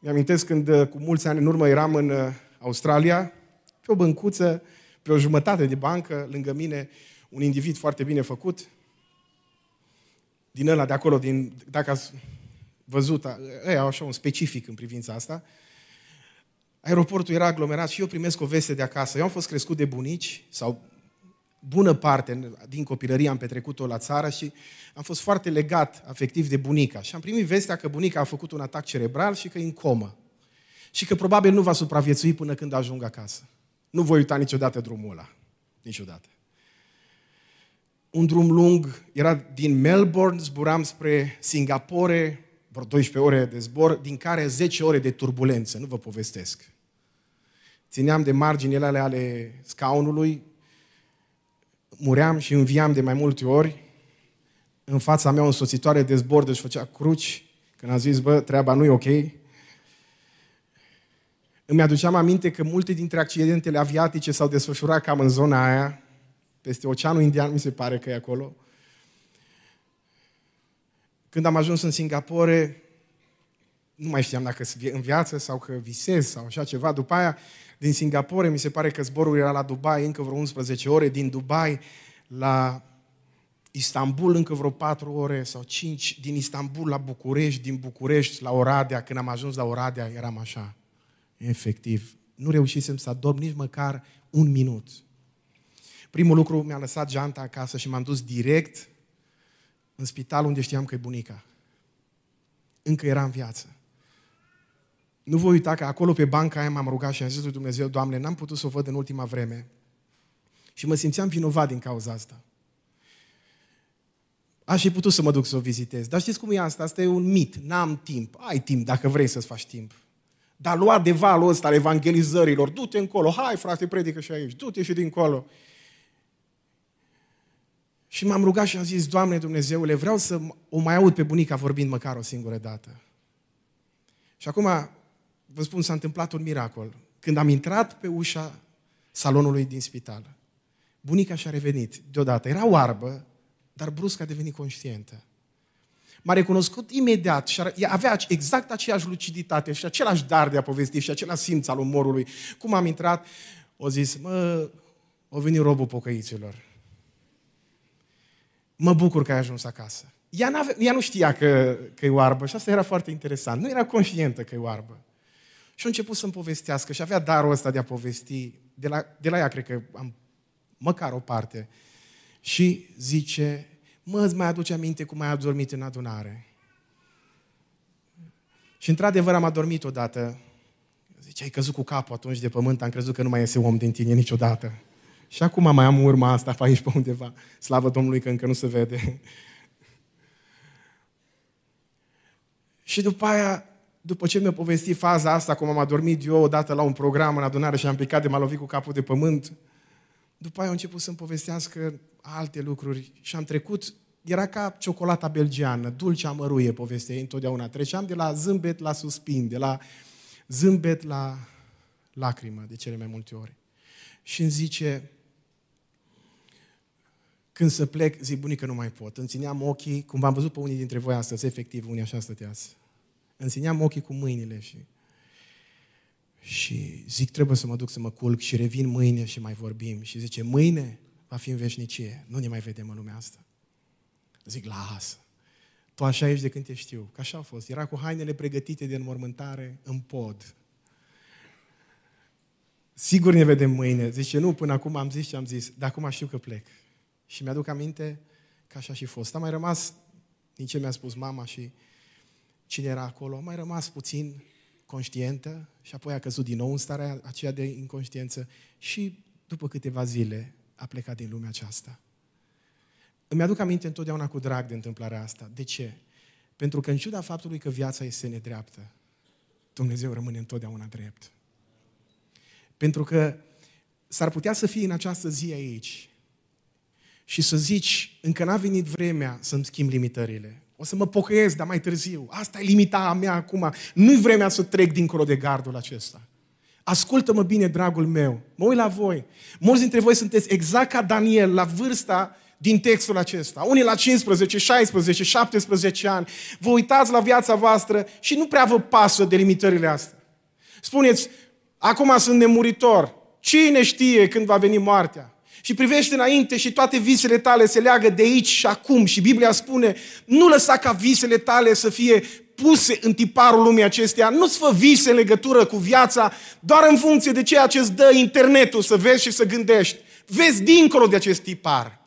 Mi-amintesc când, uh, cu mulți ani în urmă, eram în uh, Australia, pe o băncuță, pe o jumătate de bancă, lângă mine, un individ foarte bine făcut, din ăla de acolo, din, dacă ați văzut, ei au așa un specific în privința asta. Aeroportul era aglomerat și eu primesc o veste de acasă. Eu am fost crescut de bunici sau bună parte din copilărie am petrecut-o la țară și am fost foarte legat afectiv de bunica. Și am primit vestea că bunica a făcut un atac cerebral și că e în comă. Și că probabil nu va supraviețui până când ajung acasă. Nu voi uita niciodată drumul ăla. Niciodată. Un drum lung, era din Melbourne, zburam spre Singapore, vreo 12 ore de zbor, din care 10 ore de turbulență, nu vă povestesc. Țineam de marginile ale, ale scaunului, muream și înviam de mai multe ori. În fața mea o însoțitoare de zbor, deci făcea cruci, când a zis, bă, treaba nu e ok. Îmi aduceam aminte că multe dintre accidentele aviatice s-au desfășurat cam în zona aia, peste Oceanul Indian, mi se pare că e acolo. Când am ajuns în Singapore, nu mai știam dacă în viață sau că visez sau așa ceva. După aia, din Singapore, mi se pare că zborul era la Dubai încă vreo 11 ore, din Dubai la Istanbul încă vreo 4 ore sau 5, din Istanbul la București, din București la Oradea. Când am ajuns la Oradea, eram așa, efectiv. Nu reușisem să adorm nici măcar un minut. Primul lucru, mi-a lăsat geanta acasă și m-am dus direct în spital unde știam că e bunica. Încă era în viață. Nu voi uita că acolo pe banca aia m-am rugat și am zis lui Dumnezeu, Doamne, n-am putut să o văd în ultima vreme. Și mă simțeam vinovat din cauza asta. Aș fi putut să mă duc să o vizitez. Dar știți cum e asta? Asta e un mit. N-am timp. Ai timp dacă vrei să-ți faci timp. Dar lua de valul ăsta al evangelizărilor. Du-te încolo. Hai, frate, predică și aici. Du-te și dincolo. Și m-am rugat și am zis, Doamne Dumnezeule, vreau să o mai aud pe bunica vorbind măcar o singură dată. Și acum, vă spun, s-a întâmplat un miracol. Când am intrat pe ușa salonului din spital, bunica și-a revenit deodată. Era oarbă, dar brusc a devenit conștientă. M-a recunoscut imediat și avea exact aceeași luciditate și același dar de a povesti și același simț al umorului. Cum am intrat, o zis, mă, o venit robul pocăiților. Mă bucur că ai ajuns acasă. Ea, ea nu știa că, că e oarbă și asta era foarte interesant. Nu era conștientă că e oarbă. Și a început să-mi povestească și avea darul ăsta de a povesti. De la, de la ea cred că am măcar o parte. Și zice, mă, îți mai aduce aminte cum ai adormit în adunare. Și într-adevăr am adormit odată. Zice, ai căzut cu capul atunci de pământ, am crezut că nu mai iese om din tine niciodată. Și acum mai am urma asta pe aici pe undeva. Slavă Domnului că încă nu se vede. și după aia, după ce mi-a povestit faza asta, cum am adormit eu odată la un program în adunare și am picat de m-a lovit cu capul de pământ, după aia a început să-mi povestească alte lucruri și am trecut, era ca ciocolata belgiană, dulce amăruie povestea ei întotdeauna. Treceam de la zâmbet la suspin, de la zâmbet la lacrimă, de cele mai multe ori. Și îmi zice, când să plec, zic, bunică, nu mai pot. Îmi țineam ochii, cum v-am văzut pe unii dintre voi astăzi, efectiv, unii așa stăteați. Îmi țineam ochii cu mâinile și, și zic, trebuie să mă duc să mă culc și revin mâine și mai vorbim. Și zice, mâine va fi în veșnicie, nu ne mai vedem în lumea asta. Zic, lasă. Tu așa ești de când te știu. Că așa a fost. Era cu hainele pregătite de înmormântare în pod. Sigur ne vedem mâine. Zice, nu, până acum am zis ce am zis, dar acum știu că plec. Și mi-aduc aminte că așa și fost. Am mai rămas, din ce mi-a spus mama și cine era acolo, am mai rămas puțin conștientă și apoi a căzut din nou în starea aceea de inconștiență și după câteva zile a plecat din lumea aceasta. Îmi aduc aminte întotdeauna cu drag de întâmplarea asta. De ce? Pentru că în ciuda faptului că viața este nedreaptă, Dumnezeu rămâne întotdeauna drept. Pentru că s-ar putea să fie în această zi aici și să zici, încă n-a venit vremea să-mi schimb limitările. O să mă pocăiesc, dar mai târziu. Asta e limita a mea acum. Nu-i vremea să trec dincolo de gardul acesta. Ascultă-mă bine, dragul meu. Mă uit la voi. Mulți dintre voi sunteți exact ca Daniel, la vârsta din textul acesta. Unii la 15, 16, 17 ani. Vă uitați la viața voastră și nu prea vă pasă de limitările astea. Spuneți, acum sunt nemuritor. Cine știe când va veni moartea? Și privește înainte și toate visele tale se leagă de aici și acum. Și Biblia spune, nu lăsa ca visele tale să fie puse în tiparul lumii acesteia. Nu-ți fă vise în legătură cu viața doar în funcție de ceea ce îți dă internetul să vezi și să gândești. Vezi dincolo de acest tipar.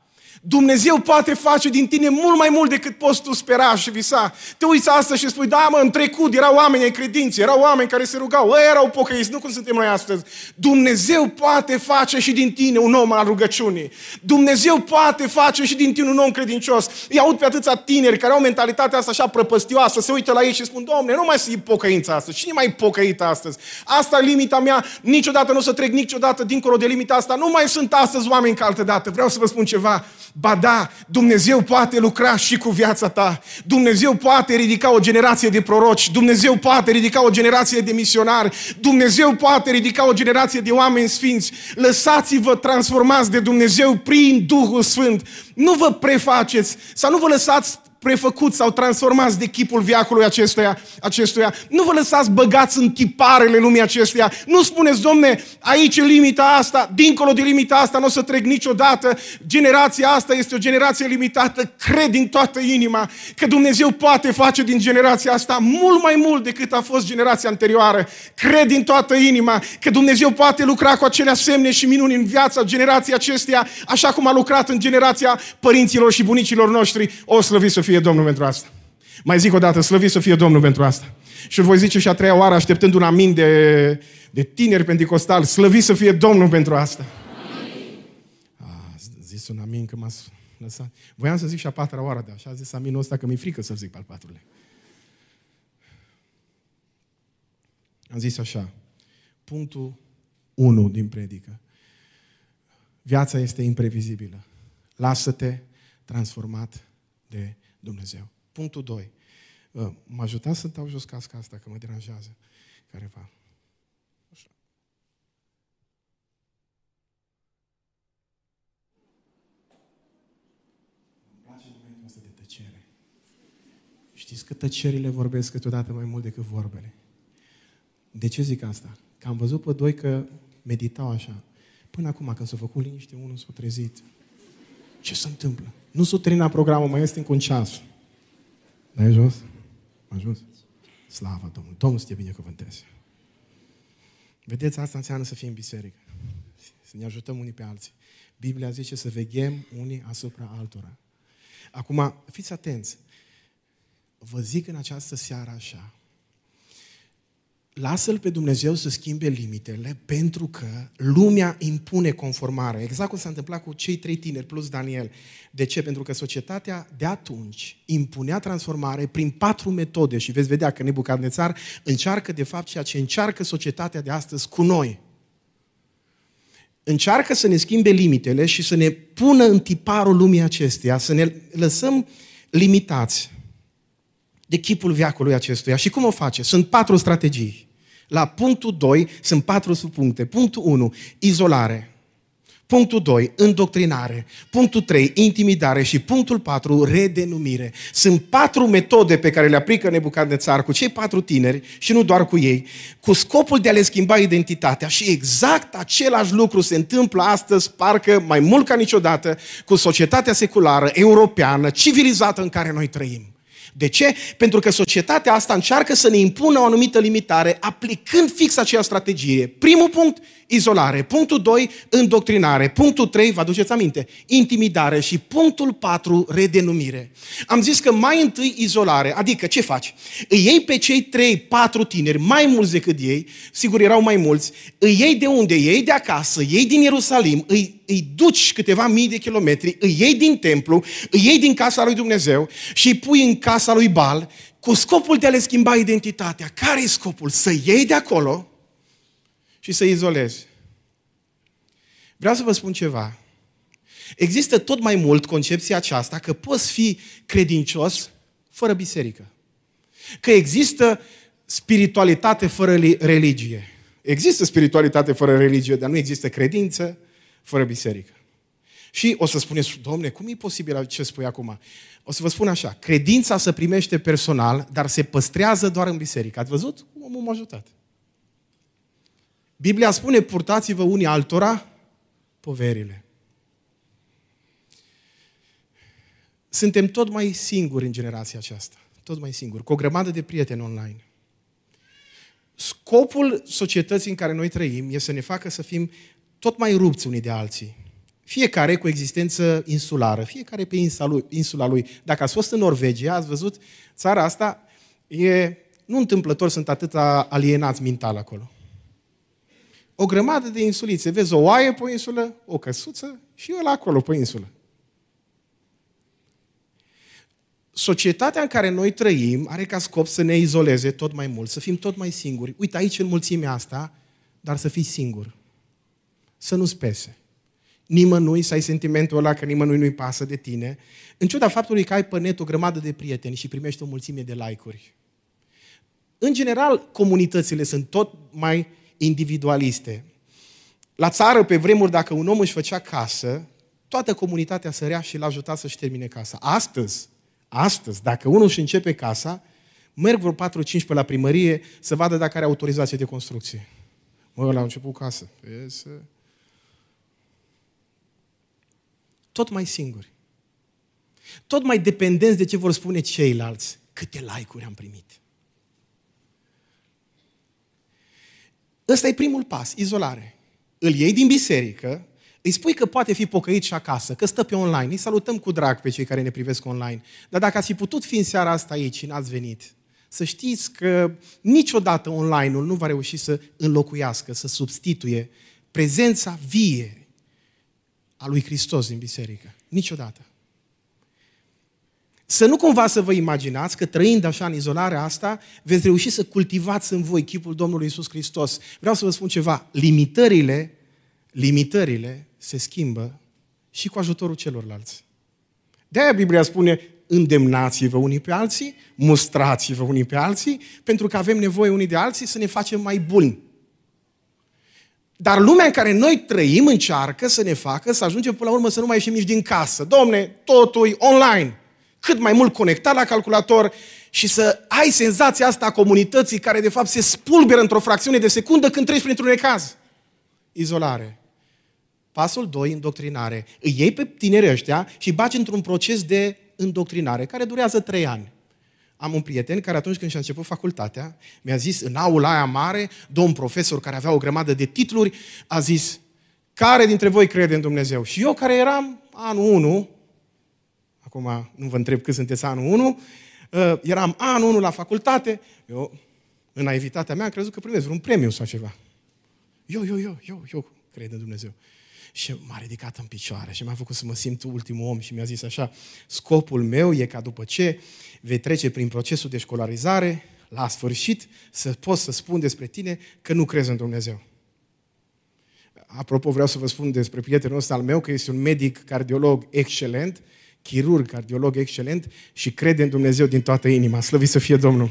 Dumnezeu poate face din tine mult mai mult decât poți tu spera și visa. Te uiți astăzi și spui, da mă, în trecut erau oameni ai credinței, erau oameni care se rugau, ei erau pocăiți, nu cum suntem noi astăzi. Dumnezeu poate face și din tine un om al rugăciunii. Dumnezeu poate face și din tine un om credincios. Îi aud pe atâția tineri care au mentalitatea asta așa prăpăstioasă, se uită la ei și spun, Domne, nu mai să pocăință astăzi. Cine mai pocăit astăzi? Asta e limita mea, niciodată nu o să trec niciodată dincolo de limita asta. Nu mai sunt astăzi oameni ca altă dată. Vreau să vă spun ceva. Ba da, Dumnezeu poate lucra și cu viața ta. Dumnezeu poate ridica o generație de proroci. Dumnezeu poate ridica o generație de misionari. Dumnezeu poate ridica o generație de oameni sfinți. Lăsați-vă transformați de Dumnezeu prin Duhul Sfânt. Nu vă prefaceți sau nu vă lăsați prefăcuți sau transformați de chipul viacului acestuia, acestuia. Nu vă lăsați băgați în tiparele lumii acesteia. Nu spuneți, domne, aici e limita asta, dincolo de limita asta nu o să trec niciodată. Generația asta este o generație limitată. Cred din toată inima că Dumnezeu poate face din generația asta mult mai mult decât a fost generația anterioară. Cred din toată inima că Dumnezeu poate lucra cu acelea semne și minuni în viața generației acesteia, așa cum a lucrat în generația părinților și bunicilor noștri. O slăvi să fie fie Domnul pentru asta. Mai zic o dată, slăvit să fie Domnul pentru asta. Și îl voi zice și a treia oară, așteptând un amin de, de tineri pentecostali. Slăvit să fie Domnul pentru asta. A zis un amin că m-a lăsat. Voiam să zic și a patra oară, dar așa a zis aminul ăsta că mi-e frică să zic pe al patrulea. Am zis așa, punctul 1 din predică. Viața este imprevizibilă. Lasă-te transformat de Dumnezeu. Punctul 2. Mă ajuta să dau jos casca asta, că mă deranjează careva. Așa. Îmi place momentul ăsta de tăcere. Știți că tăcerile vorbesc câteodată mai mult decât vorbele. De ce zic asta? Că am văzut pe doi că meditau așa. Până acum, când s-a făcut liniște, unul s-a trezit. Ce se întâmplă? Nu s-a terminat programul, mai este încă un ceas. Mai jos? Mai jos? Slavă Domnului! Domnul să te binecuvânteze! Vedeți, asta înseamnă să fim în biserică. Să ne ajutăm unii pe alții. Biblia zice să veghem unii asupra altora. Acum, fiți atenți. Vă zic în această seară așa, lasă-L pe Dumnezeu să schimbe limitele pentru că lumea impune conformare. Exact cum s-a întâmplat cu cei trei tineri plus Daniel. De ce? Pentru că societatea de atunci impunea transformare prin patru metode și veți vedea că Nebucadnețar încearcă de fapt ceea ce încearcă societatea de astăzi cu noi. Încearcă să ne schimbe limitele și să ne pună în tiparul lumii acesteia, să ne lăsăm limitați de chipul viacului acestuia. Și cum o face? Sunt patru strategii. La punctul 2 sunt patru subpuncte. Punctul 1, izolare. Punctul 2, îndoctrinare. Punctul 3, intimidare. Și punctul 4, redenumire. Sunt patru metode pe care le aplică Nebucadnețar cu cei patru tineri și nu doar cu ei, cu scopul de a le schimba identitatea. Și exact același lucru se întâmplă astăzi, parcă mai mult ca niciodată, cu societatea seculară, europeană, civilizată în care noi trăim. De ce? Pentru că societatea asta încearcă să ne impună o anumită limitare aplicând fix aceeași strategie. Primul punct, izolare. Punctul 2, îndoctrinare. Punctul 3, vă aduceți aminte, intimidare. Și punctul 4, redenumire. Am zis că mai întâi izolare, adică ce faci? Îi iei pe cei 3, 4 tineri, mai mulți decât ei, sigur erau mai mulți, îi iei de unde? Îi iei de acasă, îi iei din Ierusalim, îi, îi duci câteva mii de kilometri, îi iei din templu, îi iei din casa lui Dumnezeu și îi pui în casa lui Bal cu scopul de a le schimba identitatea. Care e scopul? Să iei de acolo și să izolezi. Vreau să vă spun ceva. Există tot mai mult concepția aceasta că poți fi credincios fără biserică. Că există spiritualitate fără religie. Există spiritualitate fără religie, dar nu există credință fără biserică. Și o să spuneți, domne, cum e posibil ce spui acum? O să vă spun așa, credința se primește personal, dar se păstrează doar în biserică. Ați văzut? Omul m-a ajutat. Biblia spune, purtați-vă unii altora poverile. Suntem tot mai singuri în generația aceasta. Tot mai singuri, cu o grămadă de prieteni online. Scopul societății în care noi trăim este să ne facă să fim tot mai rupți unii de alții. Fiecare cu existență insulară, fiecare pe insula lui. Insula lui. Dacă ați fost în Norvegia, ați văzut, țara asta e, nu întâmplător sunt atâta alienați mental acolo o grămadă de insulițe. Vezi o oaie pe o insulă, o căsuță și ăla acolo pe insulă. Societatea în care noi trăim are ca scop să ne izoleze tot mai mult, să fim tot mai singuri. Uite aici în mulțimea asta, dar să fii singur. Să nu-ți pese. Nimănui să ai sentimentul ăla că nimănui nu-i pasă de tine, în ciuda faptului că ai pe net o grămadă de prieteni și primești o mulțime de like-uri. În general, comunitățile sunt tot mai individualiste. La țară, pe vremuri, dacă un om își făcea casă, toată comunitatea sărea și l-a ajutat să-și termine casa. Astăzi, astăzi, dacă unul își începe casa, merg vreo 4-5 pe la primărie să vadă dacă are autorizație de construcție. Mă, la început casă. Să... Tot mai singuri. Tot mai dependenți de ce vor spune ceilalți. Câte like-uri am primit. Ăsta e primul pas, izolare. Îl iei din biserică, îi spui că poate fi pocăit și acasă, că stă pe online. Îi salutăm cu drag pe cei care ne privesc online. Dar dacă ați fi putut fi în seara asta aici și n-ați venit, să știți că niciodată online-ul nu va reuși să înlocuiască, să substituie prezența vie a lui Hristos din biserică. Niciodată. Să nu cumva să vă imaginați că trăind așa în izolarea asta, veți reuși să cultivați în voi chipul Domnului Isus Hristos. Vreau să vă spun ceva. Limitările, limitările se schimbă și cu ajutorul celorlalți. De-aia Biblia spune, îndemnați-vă unii pe alții, mustrați-vă unii pe alții, pentru că avem nevoie unii de alții să ne facem mai buni. Dar lumea în care noi trăim încearcă să ne facă să ajungem până la urmă să nu mai ieșim nici din casă. Domne, totul e online. Cât mai mult conectat la calculator și să ai senzația asta a comunității care de fapt se spulberă într-o fracțiune de secundă când treci printr-un necaz. Izolare. Pasul 2, îndoctrinare. Îi iei pe tinerii ăștia și bagi într-un proces de îndoctrinare care durează trei ani. Am un prieten care atunci când și-a început facultatea, mi-a zis în aula aia mare, domn profesor care avea o grămadă de titluri, a zis, care dintre voi crede în Dumnezeu? Și eu care eram anul 1, acum nu vă întreb cât sunteți anul 1, uh, eram anul 1 la facultate, eu, în naivitatea mea, am crezut că primesc vreun premiu sau ceva. Eu, eu, eu, eu, eu cred în Dumnezeu. Și m-a ridicat în picioare și m-a făcut să mă simt ultimul om și mi-a zis așa, scopul meu e ca după ce vei trece prin procesul de școlarizare, la sfârșit să pot să spun despre tine că nu crezi în Dumnezeu. Apropo, vreau să vă spun despre prietenul ăsta al meu, că este un medic cardiolog excelent, chirurg cardiolog excelent și crede în Dumnezeu din toată inima. Slăvit să fie Domnul!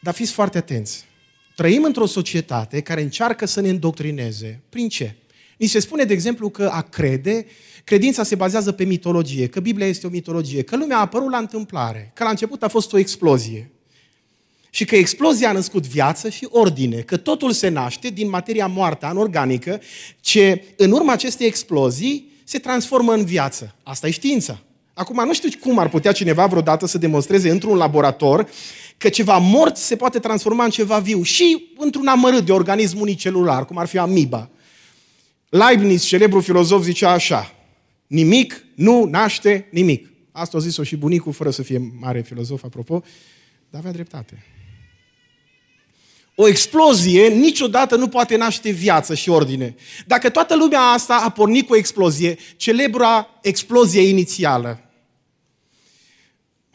Dar fiți foarte atenți. Trăim într-o societate care încearcă să ne îndoctrineze. Prin ce? Ni se spune, de exemplu, că a crede, credința se bazează pe mitologie, că Biblia este o mitologie, că lumea a apărut la întâmplare, că la început a fost o explozie. Și că explozia a născut viață și ordine, că totul se naște din materia moartă, anorganică, ce în urma acestei explozii se transformă în viață. Asta e știința. Acum, nu știu cum ar putea cineva vreodată să demonstreze într-un laborator că ceva mort se poate transforma în ceva viu și într-un amărât de organism unicelular, cum ar fi amiba. Leibniz, celebru filozof, zicea așa, nimic nu naște nimic. Asta a zis-o și bunicul, fără să fie mare filozof, apropo, dar avea dreptate. O explozie niciodată nu poate naște viață și ordine. Dacă toată lumea asta a pornit cu o explozie, celebra explozie inițială,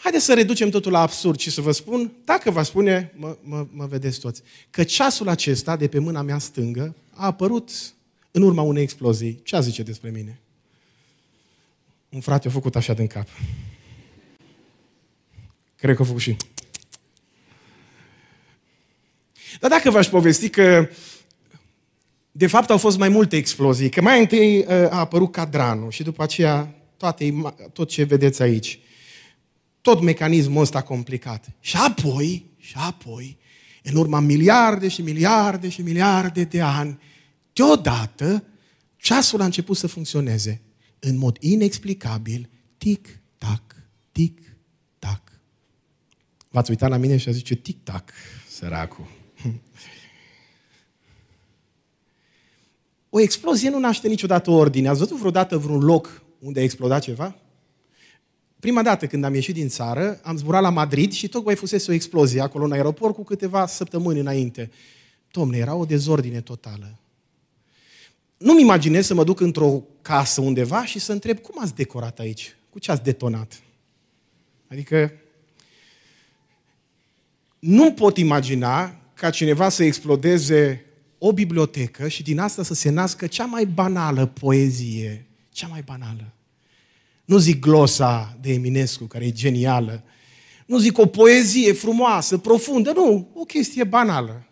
Haideți să reducem totul la absurd și să vă spun, dacă vă spune, mă, mă, mă vedeți toți, că ceasul acesta de pe mâna mea stângă a apărut în urma unei explozii. Ce a zice despre mine? Un frate a făcut așa din cap. Cred că a făcut și... Dar dacă v-aș povesti că de fapt au fost mai multe explozii, că mai întâi uh, a apărut cadranul și după aceea toate, tot ce vedeți aici, tot mecanismul ăsta complicat. Și apoi, și apoi, în urma miliarde și miliarde și miliarde de ani, deodată, ceasul a început să funcționeze în mod inexplicabil, tic-tac, tic-tac. V-ați uitat la mine și a zice tic-tac, săracul. O explozie nu naște niciodată ordine. Ați văzut vreodată vreun loc unde a explodat ceva? Prima dată când am ieșit din țară, am zburat la Madrid și tocmai fusese o explozie acolo în aeroport cu câteva săptămâni înainte. Domne, era o dezordine totală. Nu-mi imaginez să mă duc într-o casă undeva și să întreb cum ați decorat aici? Cu ce ați detonat? Adică nu pot imagina ca cineva să explodeze o bibliotecă și din asta să se nască cea mai banală poezie, cea mai banală. Nu zic glosa de Eminescu, care e genială. Nu zic o poezie frumoasă, profundă, nu, o chestie banală.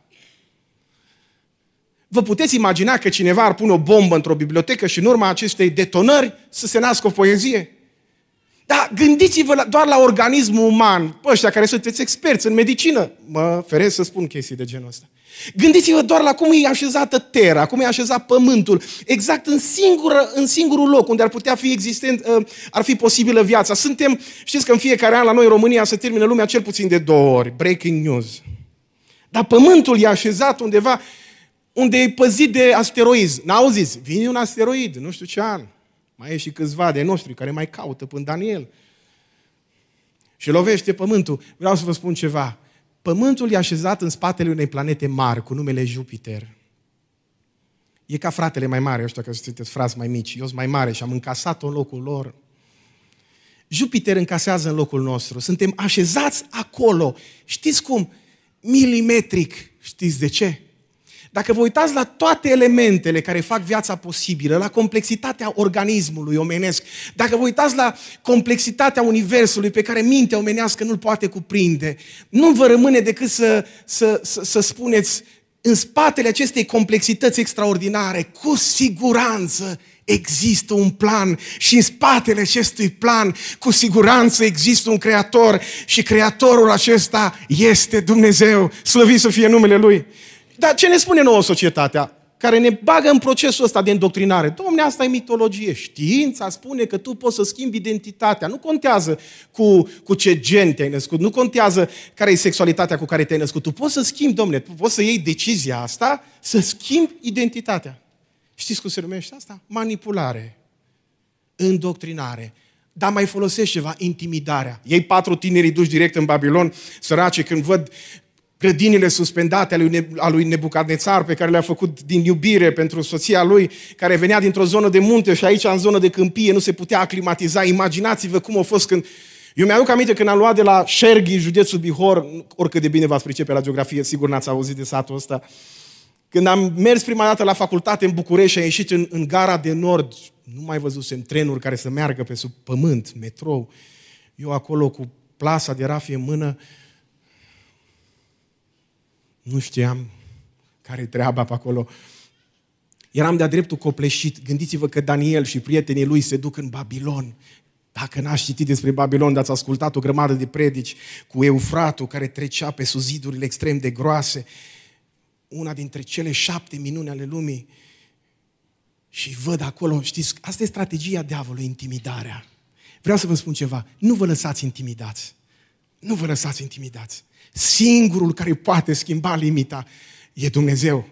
Vă puteți imagina că cineva ar pune o bombă într-o bibliotecă și în urma acestei detonări să se nască o poezie? Dar gândiți-vă doar la organismul uman, pe ăștia care sunteți experți în medicină. Mă feresc să spun chestii de genul ăsta. Gândiți-vă doar la cum e așezată Terra, cum e așezat Pământul, exact în, singură, în singurul loc unde ar putea fi existent, uh, ar fi posibilă viața. Suntem, știți că în fiecare an la noi în România se termină lumea cel puțin de două ori. Breaking news. Dar Pământul e așezat undeva unde e păzit de asteroizi. N-auziți? Vine un asteroid, nu știu ce an. Mai e și câțiva de noștri care mai caută până Daniel. și lovește pământul. Vreau să vă spun ceva. Pământul e așezat în spatele unei planete mari cu numele Jupiter. E ca fratele mai mare, ăștia că sunteți frați mai mici. Eu sunt mai mare și am încasat-o în locul lor. Jupiter încasează în locul nostru. Suntem așezați acolo. Știți cum? Milimetric. Știți de ce? Dacă vă uitați la toate elementele care fac viața posibilă, la complexitatea organismului omenesc, dacă vă uitați la complexitatea universului pe care mintea omenească nu-l poate cuprinde, nu vă rămâne decât să, să, să, să spuneți, în spatele acestei complexități extraordinare, cu siguranță există un plan și în spatele acestui plan, cu siguranță există un creator și creatorul acesta este Dumnezeu. Slăvit să fie numele Lui. Dar ce ne spune nouă societatea? care ne bagă în procesul ăsta de îndoctrinare. Domne, asta e mitologie. Știința spune că tu poți să schimbi identitatea. Nu contează cu, cu ce gen te-ai născut, nu contează care e sexualitatea cu care te-ai născut. Tu poți să schimbi, domne, tu poți să iei decizia asta, să schimbi identitatea. Știți cum se numește asta? Manipulare. Îndoctrinare. Dar mai folosești ceva, intimidarea. Ei patru tineri duși direct în Babilon, săraci, când văd grădinile suspendate ale lui, a lui Nebucadnețar, pe care le-a făcut din iubire pentru soția lui, care venea dintr-o zonă de munte și aici, în zonă de câmpie, nu se putea aclimatiza. Imaginați-vă cum a fost când... Eu mi-aduc aminte când am luat de la Șerghi, județul Bihor, oricât de bine v-ați pricepe la geografie, sigur n-ați auzit de satul ăsta, când am mers prima dată la facultate în București și am ieșit în, în gara de nord, nu mai văzusem trenuri care să meargă pe sub pământ, metrou. Eu acolo cu plasa de rafie în mână, nu știam care e treaba pe acolo. Eram de-a dreptul copleșit. Gândiți-vă că Daniel și prietenii lui se duc în Babilon. Dacă n-ați citit despre Babilon, dar ați ascultat o grămadă de predici cu Eufratul care trecea pe suzidurile extrem de groase, una dintre cele șapte minuni ale lumii, și văd acolo, știți, asta e strategia diavolului, intimidarea. Vreau să vă spun ceva, nu vă lăsați intimidați. Nu vă lăsați intimidați. Singurul care poate schimba limita e Dumnezeu.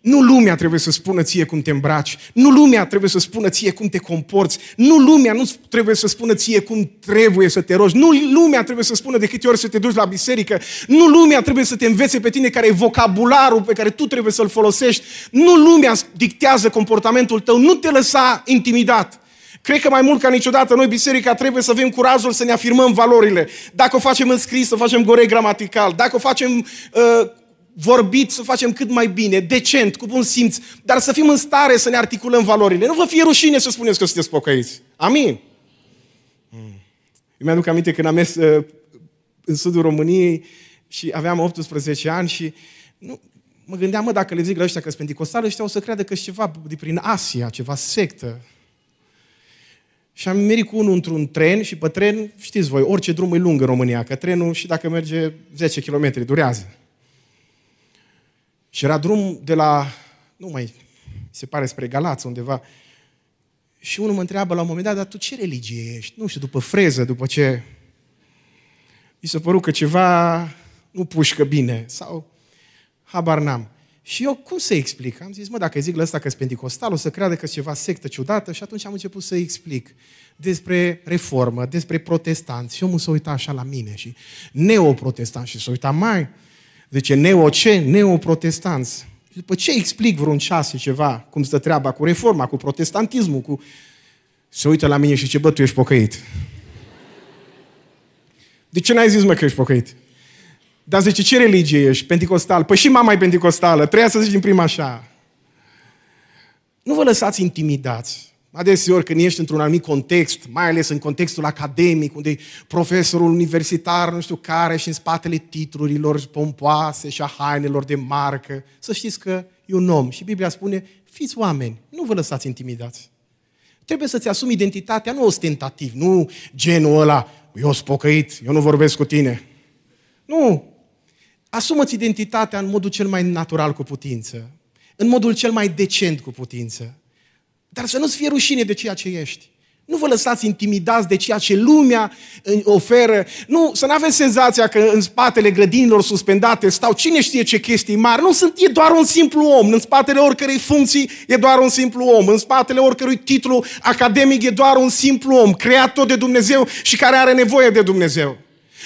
Nu lumea trebuie să spună ție cum te îmbraci, nu lumea trebuie să spună ție cum te comporți, nu lumea nu trebuie să spună ție cum trebuie să te rogi, nu lumea trebuie să spună de câte ori să te duci la biserică, nu lumea trebuie să te învețe pe tine care e vocabularul pe care tu trebuie să-l folosești, nu lumea dictează comportamentul tău, nu te lăsa intimidat. Cred că mai mult ca niciodată noi, biserica, trebuie să avem curajul să ne afirmăm valorile. Dacă o facem în scris, să facem corect gramatical. Dacă o facem uh, vorbit, să facem cât mai bine, decent, cu bun simț, dar să fim în stare să ne articulăm valorile. Nu vă fie rușine să spuneți că sunteți pocăiți. Amin? Hmm. Eu mi-aduc aminte când am mers uh, în sudul României și aveam 18 ani și nu, mă gândeam, mă, dacă le zic la ăștia că sunt pentecostali, ăștia o să creadă că ceva de prin Asia, ceva sectă. Și am merit cu unul într-un tren și pe tren, știți voi, orice drum e lung în România, că trenul și dacă merge 10 km durează. Și era drum de la, nu mai, se pare spre Galați undeva. Și unul mă întreabă la un moment dat, dar tu ce religie ești? Nu știu, după freză, după ce... Mi s-a părut că ceva nu pușcă bine sau habar n-am. Și eu cum să explic? Am zis, mă, dacă zic la ăsta că sunt pentecostal, o să creadă că ceva sectă ciudată și atunci am început să explic despre reformă, despre protestanți. Și omul s-a uitat așa la mine și neoprotestant și s-a uitat mai, zice, neo ce? Neoprotestanți. Și după ce explic vreun ceas și ceva, cum stă treaba cu reforma, cu protestantismul, cu... Se uită la mine și ce bă, tu ești pocăit. De ce n-ai zis, mă, că ești pocăit? Dar zice, ce religie ești? Pentecostal? Păi și mama e pentecostală. Treia să zici din prima așa. Nu vă lăsați intimidați. Adeseori când ești într-un anumit context, mai ales în contextul academic, unde e profesorul universitar, nu știu care, și în spatele titlurilor pompoase și a hainelor de marcă, să știți că e un om. Și Biblia spune, fiți oameni, nu vă lăsați intimidați. Trebuie să-ți asumi identitatea, nu ostentativ, nu genul ăla, eu sunt pocăit, eu nu vorbesc cu tine. Nu, Asumă-ți identitatea în modul cel mai natural cu putință, în modul cel mai decent cu putință, dar să nu-ți fie rușine de ceea ce ești. Nu vă lăsați intimidați de ceea ce lumea oferă. Nu, să nu aveți senzația că în spatele grădinilor suspendate stau cine știe ce chestii mari. Nu sunt, e doar un simplu om. În spatele oricărei funcții e doar un simplu om. În spatele oricărui titlu academic e doar un simplu om, creat tot de Dumnezeu și care are nevoie de Dumnezeu.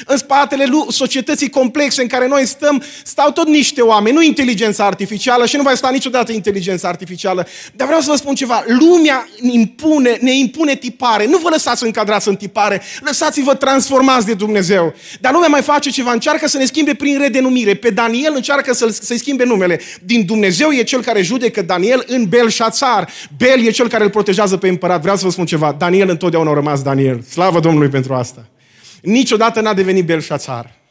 În spatele societății complexe în care noi stăm, stau tot niște oameni, nu inteligența artificială și nu va sta niciodată inteligența artificială. Dar vreau să vă spun ceva, lumea impune, ne impune tipare. Nu vă lăsați încadrați în tipare, lăsați-vă transformați de Dumnezeu. Dar lumea mai face ceva, încearcă să ne schimbe prin redenumire. Pe Daniel încearcă să-l, să-i schimbe numele. Din Dumnezeu e cel care judecă Daniel în Belșațar. Bel e cel care îl protejează pe împărat. Vreau să vă spun ceva, Daniel întotdeauna a rămas Daniel. Slavă Domnului pentru asta. Niciodată n-a devenit Belșațar.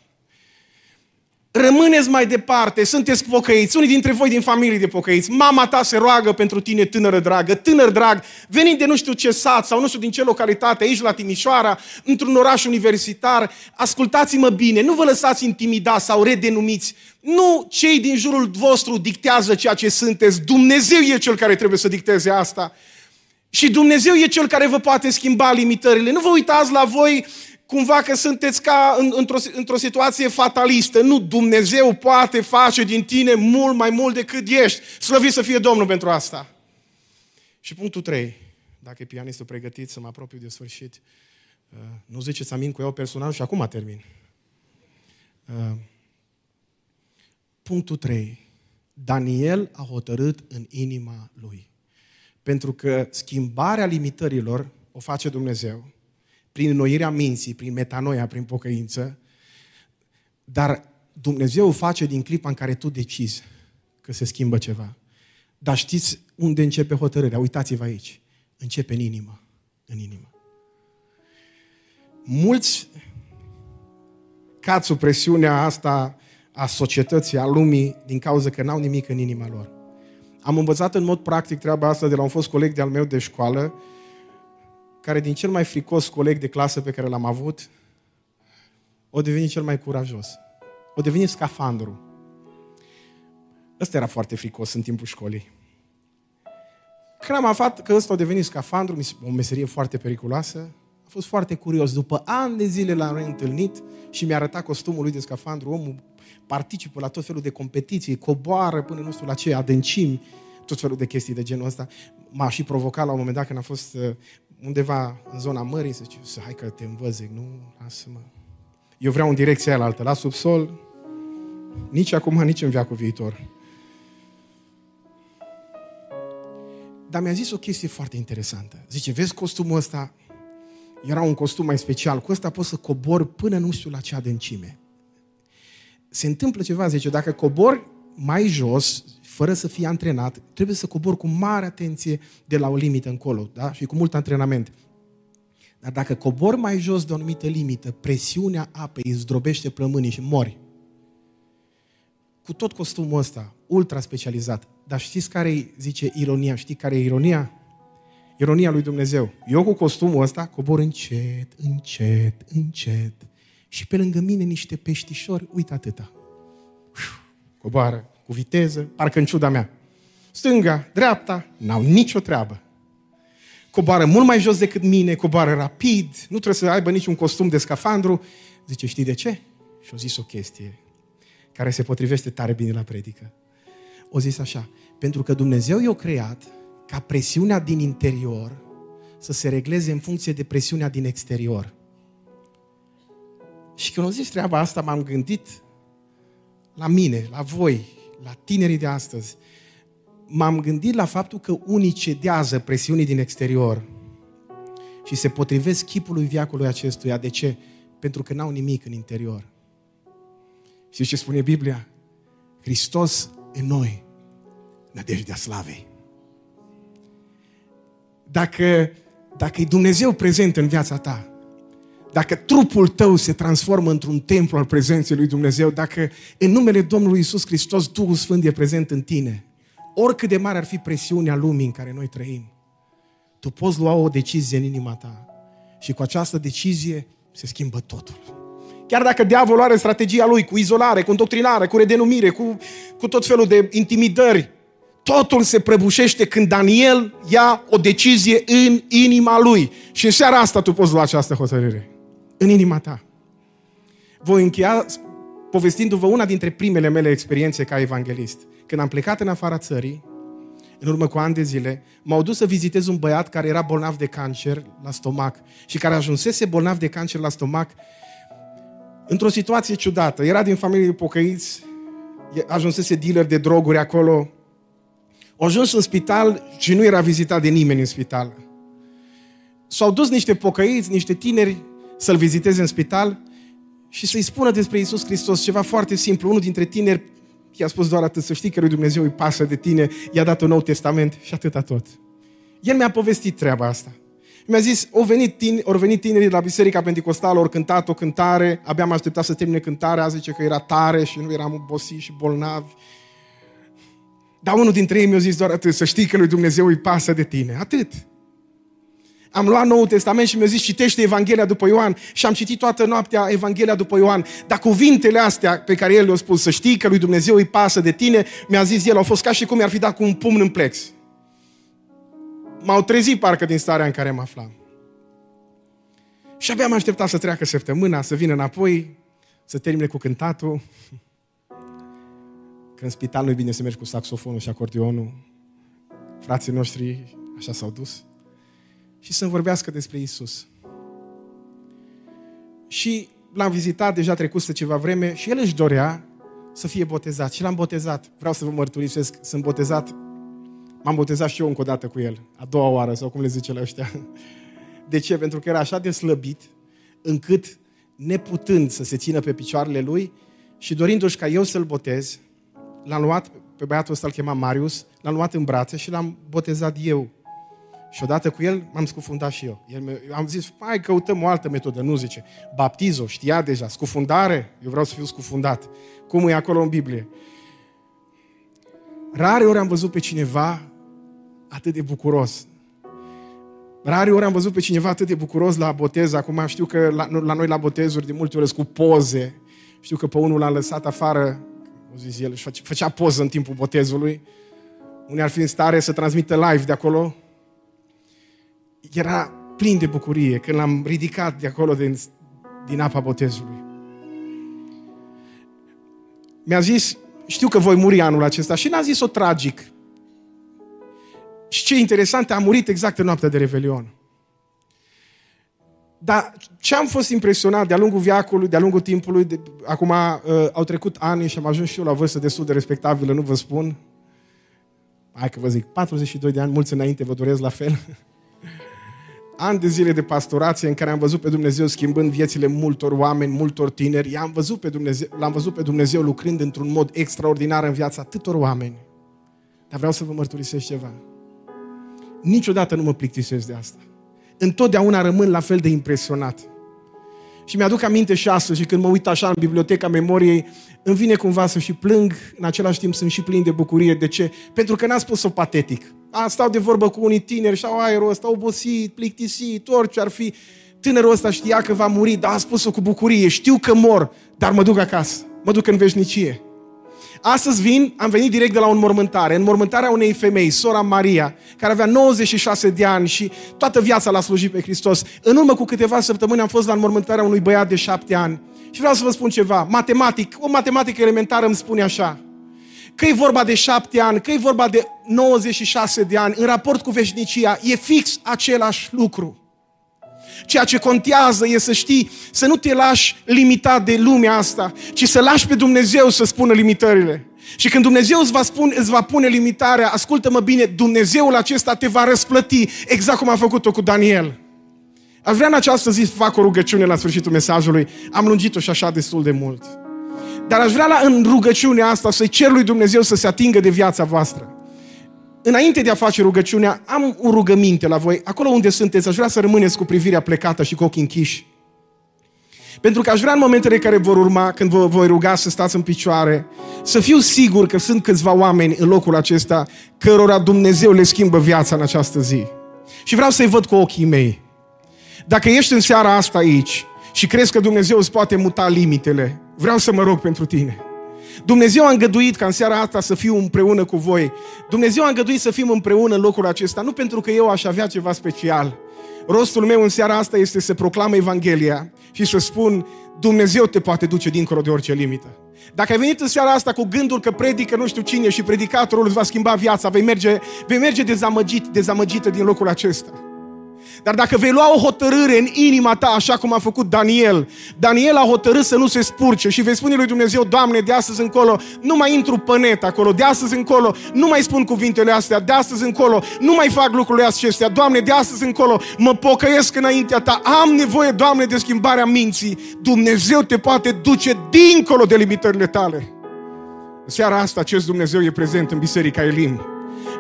Rămâneți mai departe, sunteți pocăiți, unii dintre voi din familie de pocăiți, mama ta se roagă pentru tine, tânără dragă, tânăr drag, venind de nu știu ce sat sau nu știu din ce localitate, aici la Timișoara, într-un oraș universitar, ascultați-mă bine, nu vă lăsați intimidați sau redenumiți, nu cei din jurul vostru dictează ceea ce sunteți, Dumnezeu e Cel care trebuie să dicteze asta. Și Dumnezeu e Cel care vă poate schimba limitările. Nu vă uitați la voi cumva că sunteți ca în, într-o, într-o situație fatalistă. Nu, Dumnezeu poate face din tine mult mai mult decât ești. Slăvit să fie Domnul pentru asta. Și punctul 3. Dacă e pianistul pregătit să mă apropiu de sfârșit, uh, nu ziceți amin cu eu personal și acum termin. Uh, punctul 3. Daniel a hotărât în inima lui. Pentru că schimbarea limitărilor o face Dumnezeu prin înnoirea minții, prin metanoia, prin pocăință, dar Dumnezeu o face din clipa în care tu decizi că se schimbă ceva. Dar știți unde începe hotărârea? Uitați-vă aici. Începe în inimă. În inimă. Mulți cad sub presiunea asta a societății, a lumii, din cauza că n-au nimic în inima lor. Am învățat în mod practic treaba asta de la un fost coleg de-al meu de școală, care din cel mai fricos coleg de clasă pe care l-am avut, o deveni cel mai curajos. O deveni scafandru. Ăsta era foarte fricos în timpul școlii. Când am aflat că ăsta a devenit scafandru, o meserie foarte periculoasă, a fost foarte curios. După ani de zile l-am reîntâlnit și mi-a arătat costumul lui de scafandru. Omul participă la tot felul de competiții, coboară până nu știu la ce adâncimi, tot felul de chestii de genul ăsta. M-a și provocat la un moment dat când a fost uh, undeva în zona mării, să zice, să hai că te învăț, zic, nu, lasă-mă. Eu vreau în direcția aia altă, la subsol, nici acum, nici în viacul viitor. Dar mi-a zis o chestie foarte interesantă. Zice, vezi costumul ăsta? Era un costum mai special. Cu ăsta poți să cobor până nu știu la ce adâncime. Se întâmplă ceva, zice, dacă cobor mai jos, fără să fii antrenat, trebuie să cobori cu mare atenție de la o limită încolo, da? Și cu mult antrenament. Dar dacă cobori mai jos de o anumită limită, presiunea apei îți zdrobește plămânii și mori. Cu tot costumul ăsta, ultra specializat. Dar știți care e, zice ironia? Știi care e ironia? Ironia lui Dumnezeu. Eu cu costumul ăsta cobor încet, încet, încet. Și pe lângă mine niște peștișori, uite atâta. Coboară cu viteză, parcă în ciuda mea. Stânga, dreapta, n-au nicio treabă. Coboară mult mai jos decât mine, coboară rapid, nu trebuie să aibă niciun costum de scafandru. Zice, știi de ce? Și au zis o chestie care se potrivește tare bine la predică. O zis așa, pentru că Dumnezeu i-a creat ca presiunea din interior să se regleze în funcție de presiunea din exterior. Și când au zis treaba asta, m-am gândit la mine, la voi, la tinerii de astăzi, m-am gândit la faptul că unii cedează presiunii din exterior și se potrivesc chipului viacului acestuia. De ce? Pentru că n-au nimic în interior. Și ce spune Biblia? Hristos în noi, nădejdea slavei. Dacă, dacă e Dumnezeu prezent în viața ta, dacă trupul tău se transformă într-un templu al prezenței lui Dumnezeu, dacă în numele Domnului Isus Hristos Duhul Sfânt e prezent în tine, oricât de mare ar fi presiunea lumii în care noi trăim, tu poți lua o decizie în inima ta și cu această decizie se schimbă totul. Chiar dacă diavolul are strategia lui cu izolare, cu îndoctrinare, cu redenumire, cu, cu tot felul de intimidări, totul se prăbușește când Daniel ia o decizie în inima lui. Și în seara asta tu poți lua această hotărâre în inima ta. Voi încheia povestindu-vă una dintre primele mele experiențe ca evanghelist. Când am plecat în afara țării, în urmă cu ani de zile, m-au dus să vizitez un băiat care era bolnav de cancer la stomac și care ajunsese bolnav de cancer la stomac într-o situație ciudată. Era din familie de pocăiți, ajunsese dealer de droguri acolo. A ajuns în spital și nu era vizitat de nimeni în spital. S-au dus niște pocăiți, niște tineri să-l viziteze în spital și să-i spună despre Isus Hristos ceva foarte simplu. Unul dintre tineri i-a spus doar atât, să știi că lui Dumnezeu îi pasă de tine, i-a dat un nou testament și atâta tot. El mi-a povestit treaba asta. Mi-a zis, au venit, tine, au venit tinerii de la Biserica Pentecostală, au cântat o cântare, abia am așteptat să termine cântarea, zice că era tare și nu eram obosiți și bolnavi. Dar unul dintre ei mi-a zis doar atât, să știi că lui Dumnezeu îi pasă de tine. Atât. Am luat Noul Testament și mi-a zis, citește Evanghelia după Ioan și am citit toată noaptea Evanghelia după Ioan. Dar cuvintele astea pe care el le-a spus, să știi că lui Dumnezeu îi pasă de tine, mi-a zis el, au fost ca și cum mi-ar fi dat cu un pumn în plex m-au trezit parcă din starea în care mă aflam. Și abia am așteptat să treacă săptămâna, să vină înapoi, să termine cu cântatul. Că în spital nu e bine să mergi cu saxofonul și acordeonul. Frații noștri așa s-au dus. Și să-mi vorbească despre Isus. Și l-am vizitat, deja trecuse ceva vreme și el își dorea să fie botezat. Și l-am botezat. Vreau să vă mărturisesc, sunt botezat M-am botezat și eu încă o dată cu el, a doua oară, sau cum le zice la ăștia. De ce? Pentru că era așa de slăbit, încât, neputând să se țină pe picioarele lui și dorindu-și ca eu să-l botez, l-am luat, pe băiatul ăsta îl chema Marius, l-am luat în brațe și l-am botezat eu. Și odată cu el m-am scufundat și eu. El, am zis, hai căutăm o altă metodă. Nu zice, baptizo, știa deja, scufundare, eu vreau să fiu scufundat. Cum e acolo în Biblie? Rare ori am văzut pe cineva atât de bucuros. Rare ori am văzut pe cineva atât de bucuros la botez. Acum știu că la, la noi la botezuri de multe ori cu poze. Știu că pe unul l-a lăsat afară, o zis el, și făcea poză în timpul botezului. Unii ar fi în stare să transmită live de acolo. Era plin de bucurie când l-am ridicat de acolo din, din apa botezului. Mi-a zis, știu că voi muri anul acesta și n-a zis-o tragic. Și ce interesant, a murit exact în noaptea de Revelion. Dar ce am fost impresionat de-a lungul viacului, de-a lungul timpului, de, acum uh, au trecut ani și am ajuns și eu la vârstă destul de respectabilă, nu vă spun. Hai că vă zic, 42 de ani, mulți înainte vă doresc la fel. ani de zile de pastorație în care am văzut pe Dumnezeu schimbând viețile multor oameni, multor tineri. I-am văzut pe Dumnezeu, l-am văzut pe Dumnezeu lucrând într-un mod extraordinar în viața atâtor oameni. Dar vreau să vă mărturisesc ceva niciodată nu mă plictisesc de asta. Întotdeauna rămân la fel de impresionat. Și mi-aduc aminte și astăzi, și când mă uit așa în biblioteca memoriei, îmi vine cumva să și plâng, în același timp sunt și plin de bucurie. De ce? Pentru că n-am spus-o patetic. A, stau de vorbă cu unii tineri și au aerul ăsta, obosit, plictisit, orice ar fi. Tânărul ăsta știa că va muri, dar a spus-o cu bucurie. Știu că mor, dar mă duc acasă. Mă duc în veșnicie. Astăzi vin, am venit direct de la o înmormântare, înmormântarea unei femei, sora Maria, care avea 96 de ani și toată viața l-a slujit pe Hristos. În urmă cu câteva săptămâni am fost la înmormântarea unui băiat de 7 ani. Și vreau să vă spun ceva, matematic, o matematică elementară îmi spune așa, că e vorba de 7 ani, că e vorba de 96 de ani, în raport cu veșnicia, e fix același lucru. Ceea ce contează e să știi, să nu te lași limitat de lumea asta, ci să lași pe Dumnezeu să spună limitările. Și când Dumnezeu îți va, spune, îți va pune limitarea, ascultă-mă bine, Dumnezeul acesta te va răsplăti exact cum a făcut-o cu Daniel. Aș vrea în această zi să fac o rugăciune la sfârșitul mesajului. Am lungit-o și așa destul de mult. Dar aș vrea la, în rugăciunea asta să-i cer lui Dumnezeu să se atingă de viața voastră înainte de a face rugăciunea, am o rugăminte la voi. Acolo unde sunteți, aș vrea să rămâneți cu privirea plecată și cu ochii închiși. Pentru că aș vrea în momentele care vor urma, când vă voi ruga să stați în picioare, să fiu sigur că sunt câțiva oameni în locul acesta cărora Dumnezeu le schimbă viața în această zi. Și vreau să-i văd cu ochii mei. Dacă ești în seara asta aici și crezi că Dumnezeu îți poate muta limitele, vreau să mă rog pentru tine. Dumnezeu a îngăduit ca în seara asta să fiu împreună cu voi. Dumnezeu a îngăduit să fim împreună în locul acesta, nu pentru că eu aș avea ceva special. Rostul meu în seara asta este să proclam Evanghelia și să spun Dumnezeu te poate duce dincolo de orice limită. Dacă ai venit în seara asta cu gândul că predică nu știu cine și predicatorul îți va schimba viața, vei merge, vei merge dezamăgit, dezamăgită din locul acesta. Dar dacă vei lua o hotărâre în inima ta, așa cum a făcut Daniel, Daniel a hotărât să nu se spurce și vei spune lui Dumnezeu, Doamne, de astăzi încolo nu mai intru pe net acolo, de astăzi încolo nu mai spun cuvintele astea, de astăzi încolo nu mai fac lucrurile acestea, Doamne, de astăzi încolo mă pocăiesc înaintea Ta, am nevoie, Doamne, de schimbarea minții. Dumnezeu te poate duce dincolo de limitările tale. În seara asta acest Dumnezeu e prezent în Biserica Elim.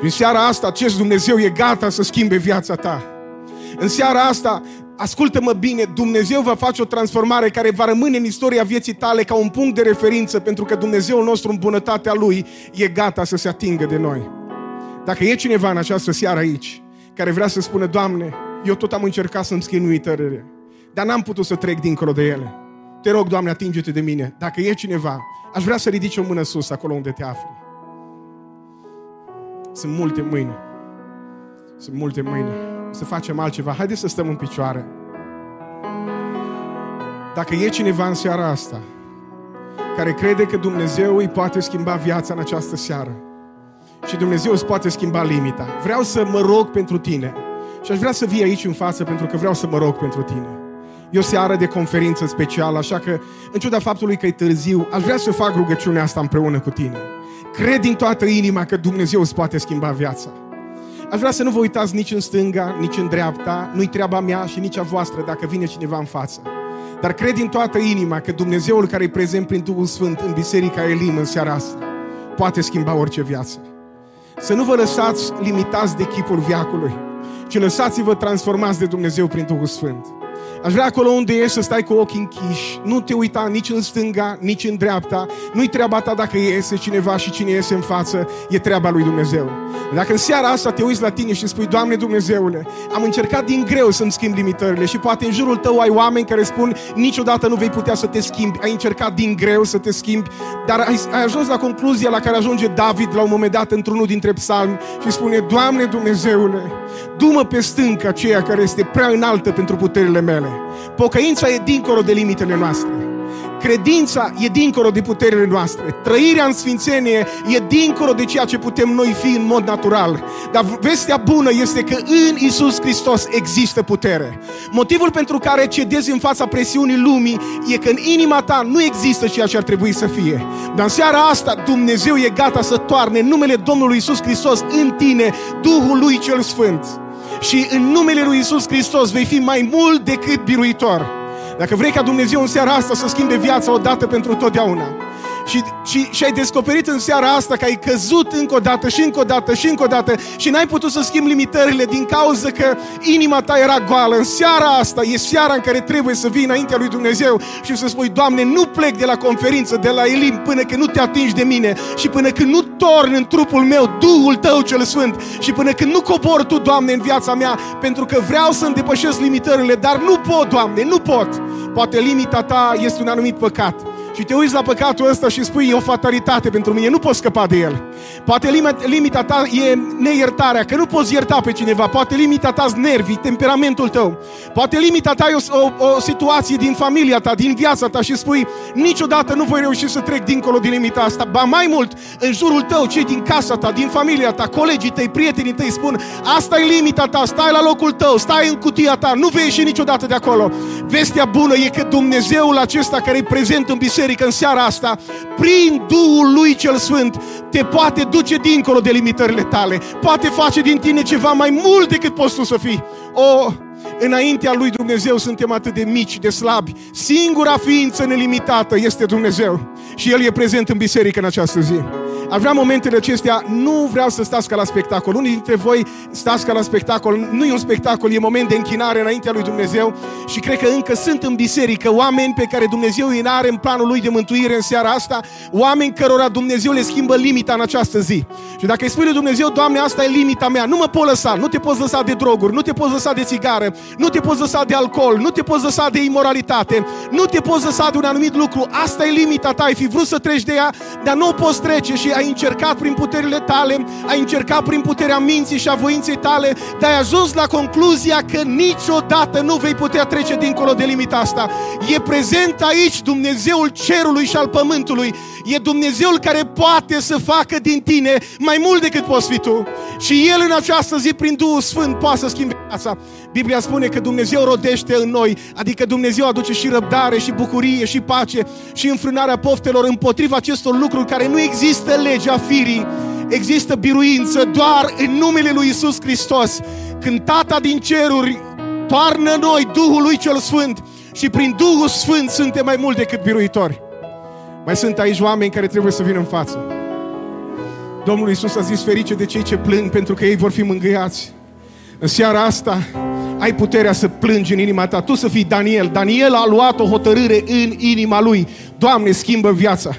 În seara asta acest Dumnezeu e gata să schimbe viața ta. În seara asta, ascultă-mă bine, Dumnezeu va face o transformare care va rămâne în istoria vieții tale ca un punct de referință, pentru că Dumnezeul nostru, în bunătatea Lui, e gata să se atingă de noi. Dacă e cineva în această seară aici, care vrea să spună, Doamne, eu tot am încercat să-mi schimb uitările, dar n-am putut să trec dincolo de ele. Te rog, Doamne, atinge-te de mine. Dacă e cineva, aș vrea să ridici o mână sus acolo unde te afli. Sunt multe mâini. Sunt multe mâini. Să facem altceva. Haideți să stăm în picioare. Dacă e cineva în seara asta care crede că Dumnezeu îi poate schimba viața în această seară și Dumnezeu îți poate schimba limita, vreau să mă rog pentru tine și aș vrea să vii aici în față pentru că vreau să mă rog pentru tine. E o seară de conferință specială, așa că, în ciuda faptului că e târziu, aș vrea să fac rugăciunea asta împreună cu tine. Cred din toată inima că Dumnezeu îți poate schimba viața. Aș vrea să nu vă uitați nici în stânga, nici în dreapta, nu-i treaba mea și nici a voastră dacă vine cineva în față. Dar cred din toată inima că Dumnezeul care e prezent prin Duhul Sfânt în Biserica Elim în seara asta poate schimba orice viață. Să nu vă lăsați limitați de chipul viacului, ci lăsați-vă transformați de Dumnezeu prin Duhul Sfânt. Aș vrea acolo unde ești să stai cu ochii închiși, nu te uita nici în stânga, nici în dreapta. Nu-i treaba ta dacă iese cineva și cine iese în față, e treaba lui Dumnezeu. Dacă în seara asta te uiți la tine și spui, Doamne Dumnezeule, am încercat din greu să-mi schimb limitările și poate în jurul tău ai oameni care spun, niciodată nu vei putea să te schimbi, ai încercat din greu să te schimbi, dar ai, ai ajuns la concluzia la care ajunge David la un moment dat într-unul dintre psalmi și spune, Doamne Dumnezeule, du-mă pe stânca aceea care este prea înaltă pentru puterile mele. Pocăința e dincolo de limitele noastre. Credința e dincolo de puterile noastre. Trăirea în sfințenie e dincolo de ceea ce putem noi fi în mod natural. Dar vestea bună este că în Isus Hristos există putere. Motivul pentru care cedezi în fața presiunii lumii e că în inima ta nu există ceea ce ar trebui să fie. Dar în seara asta Dumnezeu e gata să toarne numele Domnului Isus Hristos în tine, Duhul lui cel Sfânt și în numele lui Isus Hristos vei fi mai mult decât biruitor. Dacă vrei ca Dumnezeu în seara asta să schimbe viața odată pentru totdeauna, și, și, și ai descoperit în seara asta că ai căzut încă o dată și încă o dată și încă o dată și n-ai putut să schimbi limitările din cauza că inima ta era goală. În seara asta e seara în care trebuie să vii înaintea lui Dumnezeu și să spui, Doamne, nu plec de la conferință, de la Elim, până când nu te atingi de mine și până când nu torni în trupul meu Duhul Tău cel Sfânt și până când nu cobor Tu, Doamne, în viața mea, pentru că vreau să îndepășesc limitările, dar nu pot, Doamne, nu pot. Poate limita Ta este un anumit păcat și te uiți la păcatul ăsta și spui, e o fatalitate pentru mine, nu poți scăpa de el. Poate limita ta e neiertarea, că nu poți ierta pe cineva. Poate limita ta nervii, temperamentul tău. Poate limita ta e o, o, o situație din familia ta, din viața ta și spui, niciodată nu voi reuși să trec dincolo din limita asta. Ba mai mult, în jurul tău, cei din casa ta, din familia ta, colegii tăi, prietenii tăi spun, asta e limita ta, stai la locul tău, stai în cutia ta, nu vei ieși niciodată de acolo. Vestea bună e că Dumnezeul acesta care e prezent în biserică, biserică în seara asta, prin Duhul Lui cel Sfânt, te poate duce dincolo de limitările tale. Poate face din tine ceva mai mult decât poți tu să fii. O, înaintea lui Dumnezeu suntem atât de mici, de slabi. Singura ființă nelimitată este Dumnezeu. Și El e prezent în biserică în această zi. Aș vrea momentele acestea, nu vreau să stați ca la spectacol. Unii dintre voi stați ca la spectacol. Nu e un spectacol, e moment de închinare înaintea lui Dumnezeu. Și cred că încă sunt în biserică oameni pe care Dumnezeu îi are în planul lui de mântuire în seara asta. Oameni cărora Dumnezeu le schimbă limita în această zi. Și dacă îi spui lui Dumnezeu, Doamne, asta e limita mea, nu mă pot lăsa, nu te poți lăsa de droguri, nu te poți lăsa de țigară, nu te poți lăsa de alcool, nu te poți lăsa de imoralitate, nu te poți lăsa de un anumit lucru. Asta e limita ta, ai fi vrut să treci de ea, dar nu o poți trece și ai încercat prin puterile tale, ai încercat prin puterea minții și a voinței tale, dar ai ajuns la concluzia că niciodată nu vei putea trece dincolo de limita asta. E prezent aici Dumnezeul cerului și al pământului. E Dumnezeul care poate să facă din tine mai mult decât poți fi tu. Și El în această zi, prin Duhul Sfânt, poate să schimbe viața. Biblia spune că Dumnezeu rodește în noi, adică Dumnezeu aduce și răbdare, și bucurie, și pace, și înfrânarea poftelor împotriva acestor lucruri care nu există legea firii, există biruință doar în numele lui Isus Hristos. Când Tata din ceruri toarnă noi Duhul lui cel Sfânt și prin Duhul Sfânt suntem mai mult decât biruitori. Mai sunt aici oameni care trebuie să vină în față. Domnul Isus a zis ferice de cei ce plâng pentru că ei vor fi mângâiați. În seara asta ai puterea să plângi în inima ta. Tu să fii Daniel. Daniel a luat o hotărâre în inima lui. Doamne, schimbă viața.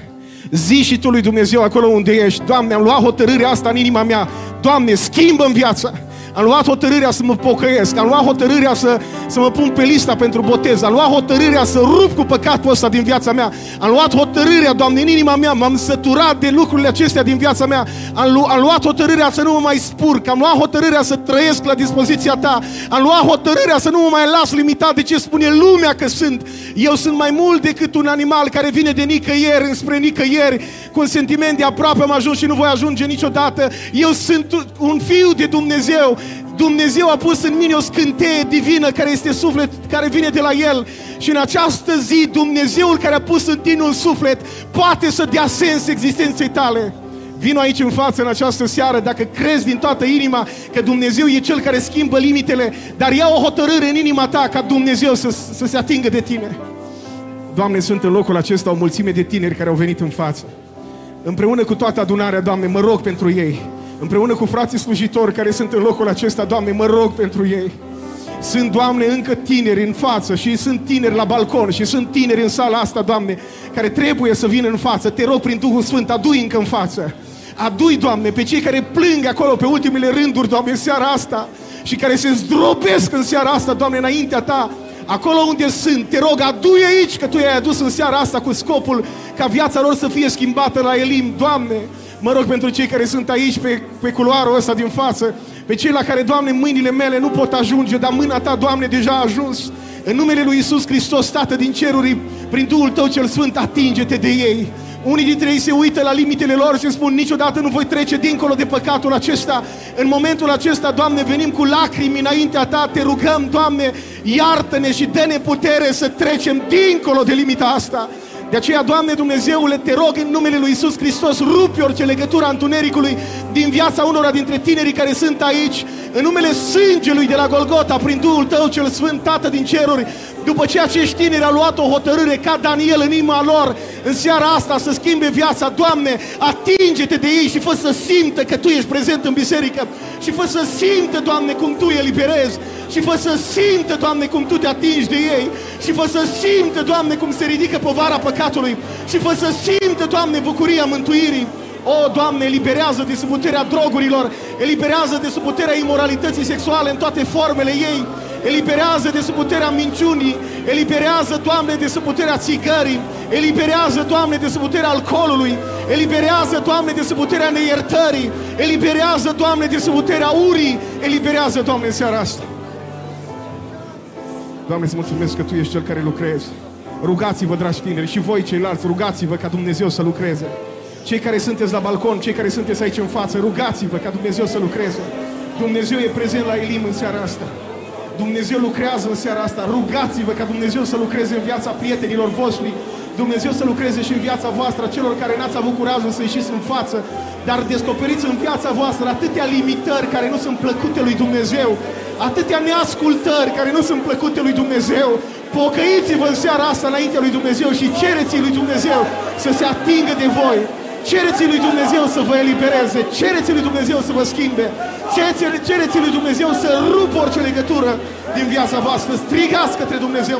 Zi și tu lui Dumnezeu acolo unde ești. Doamne, am luat hotărârea asta în inima mea. Doamne, schimbă viața. Am luat hotărârea să mă pocăiesc. Am luat hotărârea să, să mă pun pe lista pentru botez. Am luat hotărârea să rup cu păcatul ăsta din viața mea. Am luat hotărârea, Doamne, în inima mea. M-am săturat de lucrurile acestea din viața mea. Am, lu- am luat hotărârea să nu mă mai spurc. Am luat hotărârea să trăiesc la dispoziția Ta. Am luat hotărârea să nu mă mai las limitat de ce spune lumea că sunt. Eu sunt mai mult decât un animal care vine de nicăieri înspre nicăieri cu un sentiment de aproape am ajuns și nu voi ajunge niciodată. Eu sunt un fiu de Dumnezeu. Dumnezeu a pus în mine o scânteie divină care este suflet, care vine de la El. Și în această zi, Dumnezeul care a pus în tine un suflet poate să dea sens existenței tale. Vino aici în față în această seară dacă crezi din toată inima că Dumnezeu e Cel care schimbă limitele, dar ia o hotărâre în inima ta ca Dumnezeu să, să se atingă de tine. Doamne, sunt în locul acesta o mulțime de tineri care au venit în față. Împreună cu toată adunarea, Doamne, mă rog pentru ei. Împreună cu frații slujitori care sunt în locul acesta, Doamne, mă rog pentru ei. Sunt, Doamne, încă tineri în față și sunt tineri la balcon și sunt tineri în sala asta, Doamne, care trebuie să vină în față. Te rog prin Duhul Sfânt, adu-i încă în față. Adu-i, Doamne, pe cei care plâng acolo pe ultimele rânduri, Doamne, în seara asta și care se zdrobesc în seara asta, Doamne, înaintea Ta. Acolo unde sunt, te rog, adu-i aici, că Tu i-ai adus în seara asta cu scopul ca viața lor să fie schimbată la Elim. Doamne, mă rog pentru cei care sunt aici pe, pe culoarul ăsta din față, pe cei la care, Doamne, mâinile mele nu pot ajunge, dar mâna Ta, Doamne, deja a ajuns. În numele Lui Isus Hristos, Tată din ceruri, prin Duhul Tău cel Sfânt, atinge-te de ei. Unii dintre ei se uită la limitele lor și spun niciodată nu voi trece dincolo de păcatul acesta. În momentul acesta, Doamne, venim cu lacrimi înaintea Ta, te rugăm, Doamne, iartă-ne și dă-ne putere să trecem dincolo de limita asta. De aceea, Doamne Dumnezeule, te rog în numele Lui Isus Hristos, rupi orice legătură a întunericului din viața unora dintre tinerii care sunt aici, în numele sângelui de la Golgota, prin Duhul Tău cel Sfânt, Tată din ceruri, după ce acești tineri au luat o hotărâre ca Daniel în inima lor, în seara asta să schimbe viața, Doamne, atinge-te de ei și fă să simtă că Tu ești prezent în biserică. Și fă să simtă, Doamne, cum Tu îi eliberezi. Și fă să simtă, Doamne, cum Tu te atingi de ei. Și fă să simtă, Doamne, cum se ridică povara păcatului. Și fă să simtă, Doamne, bucuria mântuirii. O, Doamne, eliberează de sub puterea drogurilor, eliberează de sub puterea imoralității sexuale în toate formele ei, eliberează de sub puterea minciunii, eliberează, Doamne, de sub puterea țigării, eliberează, Doamne, de sub puterea alcoolului, eliberează, Doamne, de sub puterea neiertării, eliberează, Doamne, de sub puterea urii, eliberează, Doamne, în seara asta. Doamne, îți mulțumesc că Tu ești Cel care lucrezi. Rugați-vă, dragi tineri, și voi ceilalți, rugați-vă ca Dumnezeu să lucreze. Cei care sunteți la balcon, cei care sunteți aici în față, rugați-vă ca Dumnezeu să lucreze. Dumnezeu e prezent la Elim în seara asta. Dumnezeu lucrează în seara asta. Rugați-vă ca Dumnezeu să lucreze în viața prietenilor voștri. Dumnezeu să lucreze și în viața voastră, celor care n-ați avut curajul să ieșiți în față, dar descoperiți în viața voastră atâtea limitări care nu sunt plăcute lui Dumnezeu, atâtea neascultări care nu sunt plăcute lui Dumnezeu. Pocăiți-vă în seara asta înaintea lui Dumnezeu și cereți lui Dumnezeu să se atingă de voi. Cereți lui Dumnezeu să vă elibereze, cereți lui Dumnezeu să vă schimbe, cereți, cereți lui Dumnezeu să rupă orice legătură din viața voastră, strigați către Dumnezeu.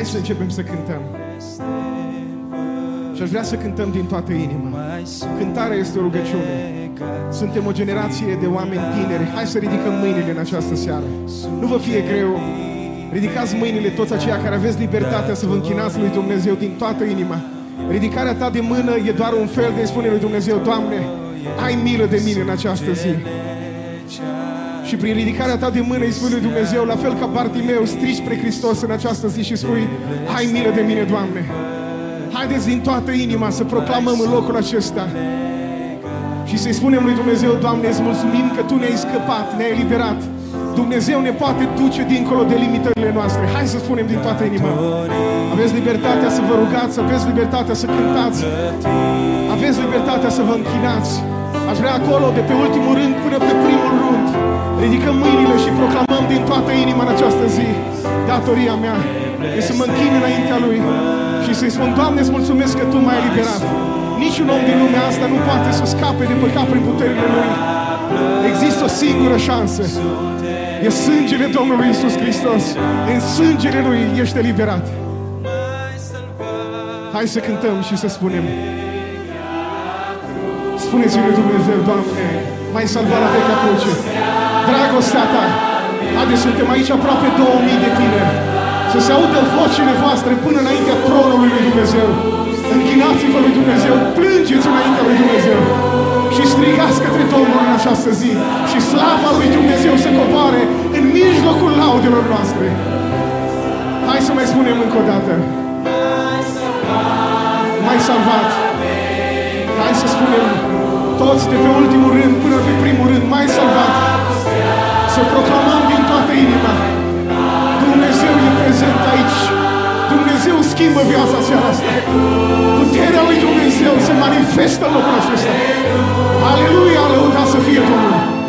Hai să începem să cântăm. Și aș vrea să cântăm din toată inima. Cântarea este o rugăciune. Suntem o generație de oameni tineri. Hai să ridicăm mâinile în această seară. Nu vă fie greu. Ridicați mâinile toți aceia care aveți libertatea să vă închinați lui Dumnezeu din toată inima. Ridicarea ta de mână e doar un fel de spune lui Dumnezeu, Doamne, ai milă de mine în această zi. Și prin ridicarea ta de mână îi spui lui Dumnezeu, la fel ca Bartimeu, strici spre Hristos în această zi și spui, ai milă de mine, Doamne. Haideți din toată inima să proclamăm în locul acesta și să-i spunem lui Dumnezeu, Doamne, îți mulțumim că Tu ne-ai scăpat, ne-ai eliberat. Dumnezeu ne poate duce dincolo de limitările noastre. Hai să spunem din toată inima. Aveți libertatea să vă rugați, aveți libertatea să cântați, aveți libertatea să vă închinați. Aș vrea acolo, de pe ultimul rând până pe primul rând, ridicăm mâinile și proclamăm din toată inima în această zi. Datoria mea e să mă închin înaintea Lui și să-i spun, Doamne, îți mulțumesc că Tu m-ai eliberat. Niciun om din lumea asta nu poate să scape de păcat prin puterile Lui. Există o singură șansă. E sângele Domnului Isus Hristos. În sângele Lui ești eliberat. Hai să cântăm și să spunem. Spuneți-i lui Dumnezeu, Doamne, mai salvat la vechea cruce. Dragostea Ta. Haideți, suntem aici aproape 2000 de tineri. Să se audă vocile voastre până înaintea tronului lui Dumnezeu. Închinați-vă lui Dumnezeu, plângeți înaintea lui Dumnezeu și strigați către Domnul în această zi și slava lui Dumnezeu să coboare în mijlocul laudelor noastre. Hai să mai spunem încă o dată. Mai salvat. Hai să spunem toți de pe ultimul rând până pe primul rând, mai salvat. Să proclamăm din toată inima. Dumnezeu e prezent aici. Dumnezeu schimbă viața seara asta. Puterea lui Dumnezeu se manifestă în locul acesta. Aleluia, lăudat să fie Domnul.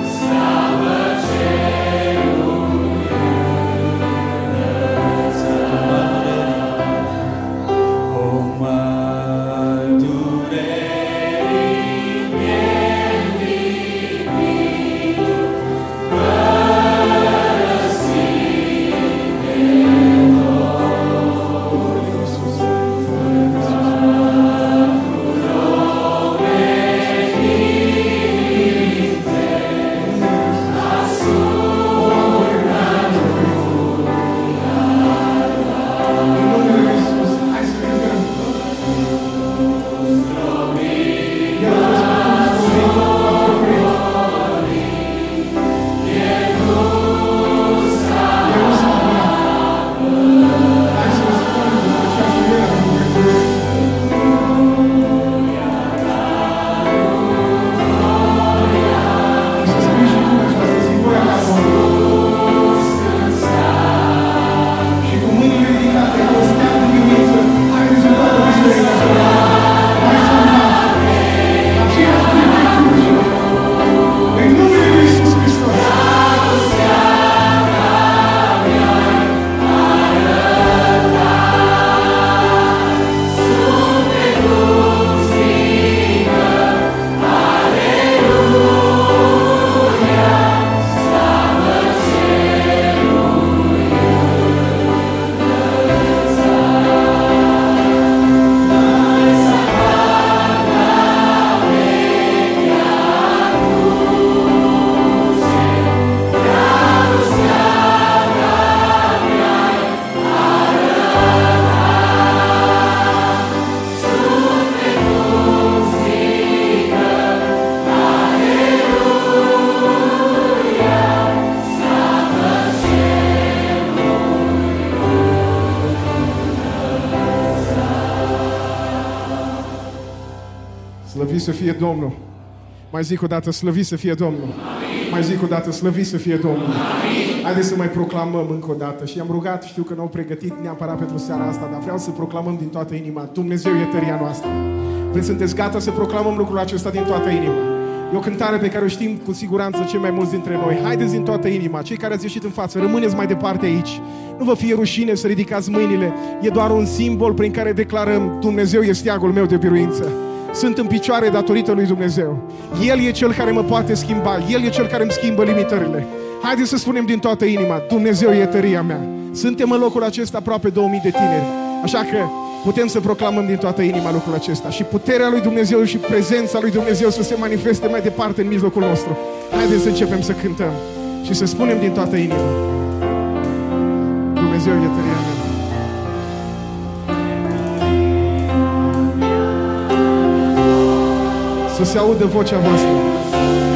Fie Domnul. Mai zic o dată, slăvit să fie Domnul. Amin. Mai zic o dată, slăvit să fie Domnul. Amin. Haideți să mai proclamăm încă o dată. Și am rugat, știu că nu au pregătit neapărat pentru seara asta, dar vreau să proclamăm din toată inima. Dumnezeu e tăria noastră. Vreți sunteți gata să proclamăm lucrul acesta din toată inima? E o cântare pe care o știm cu siguranță cei mai mulți dintre noi. Haideți din toată inima, cei care ați ieșit în față, rămâneți mai departe aici. Nu vă fie rușine să ridicați mâinile. E doar un simbol prin care declarăm Dumnezeu este steagul meu de biruință. Sunt în picioare datorită lui Dumnezeu. El e cel care mă poate schimba. El e cel care îmi schimbă limitările. Haideți să spunem din toată inima, Dumnezeu e tăria mea. Suntem în locul acesta aproape 2000 de tineri. Așa că putem să proclamăm din toată inima lucrul acesta și puterea lui Dumnezeu și prezența lui Dumnezeu să se manifeste mai departe în mijlocul nostru. Haideți să începem să cântăm și să spunem din toată inima. Dumnezeu e tăria mea. Să se audă vocea voastră.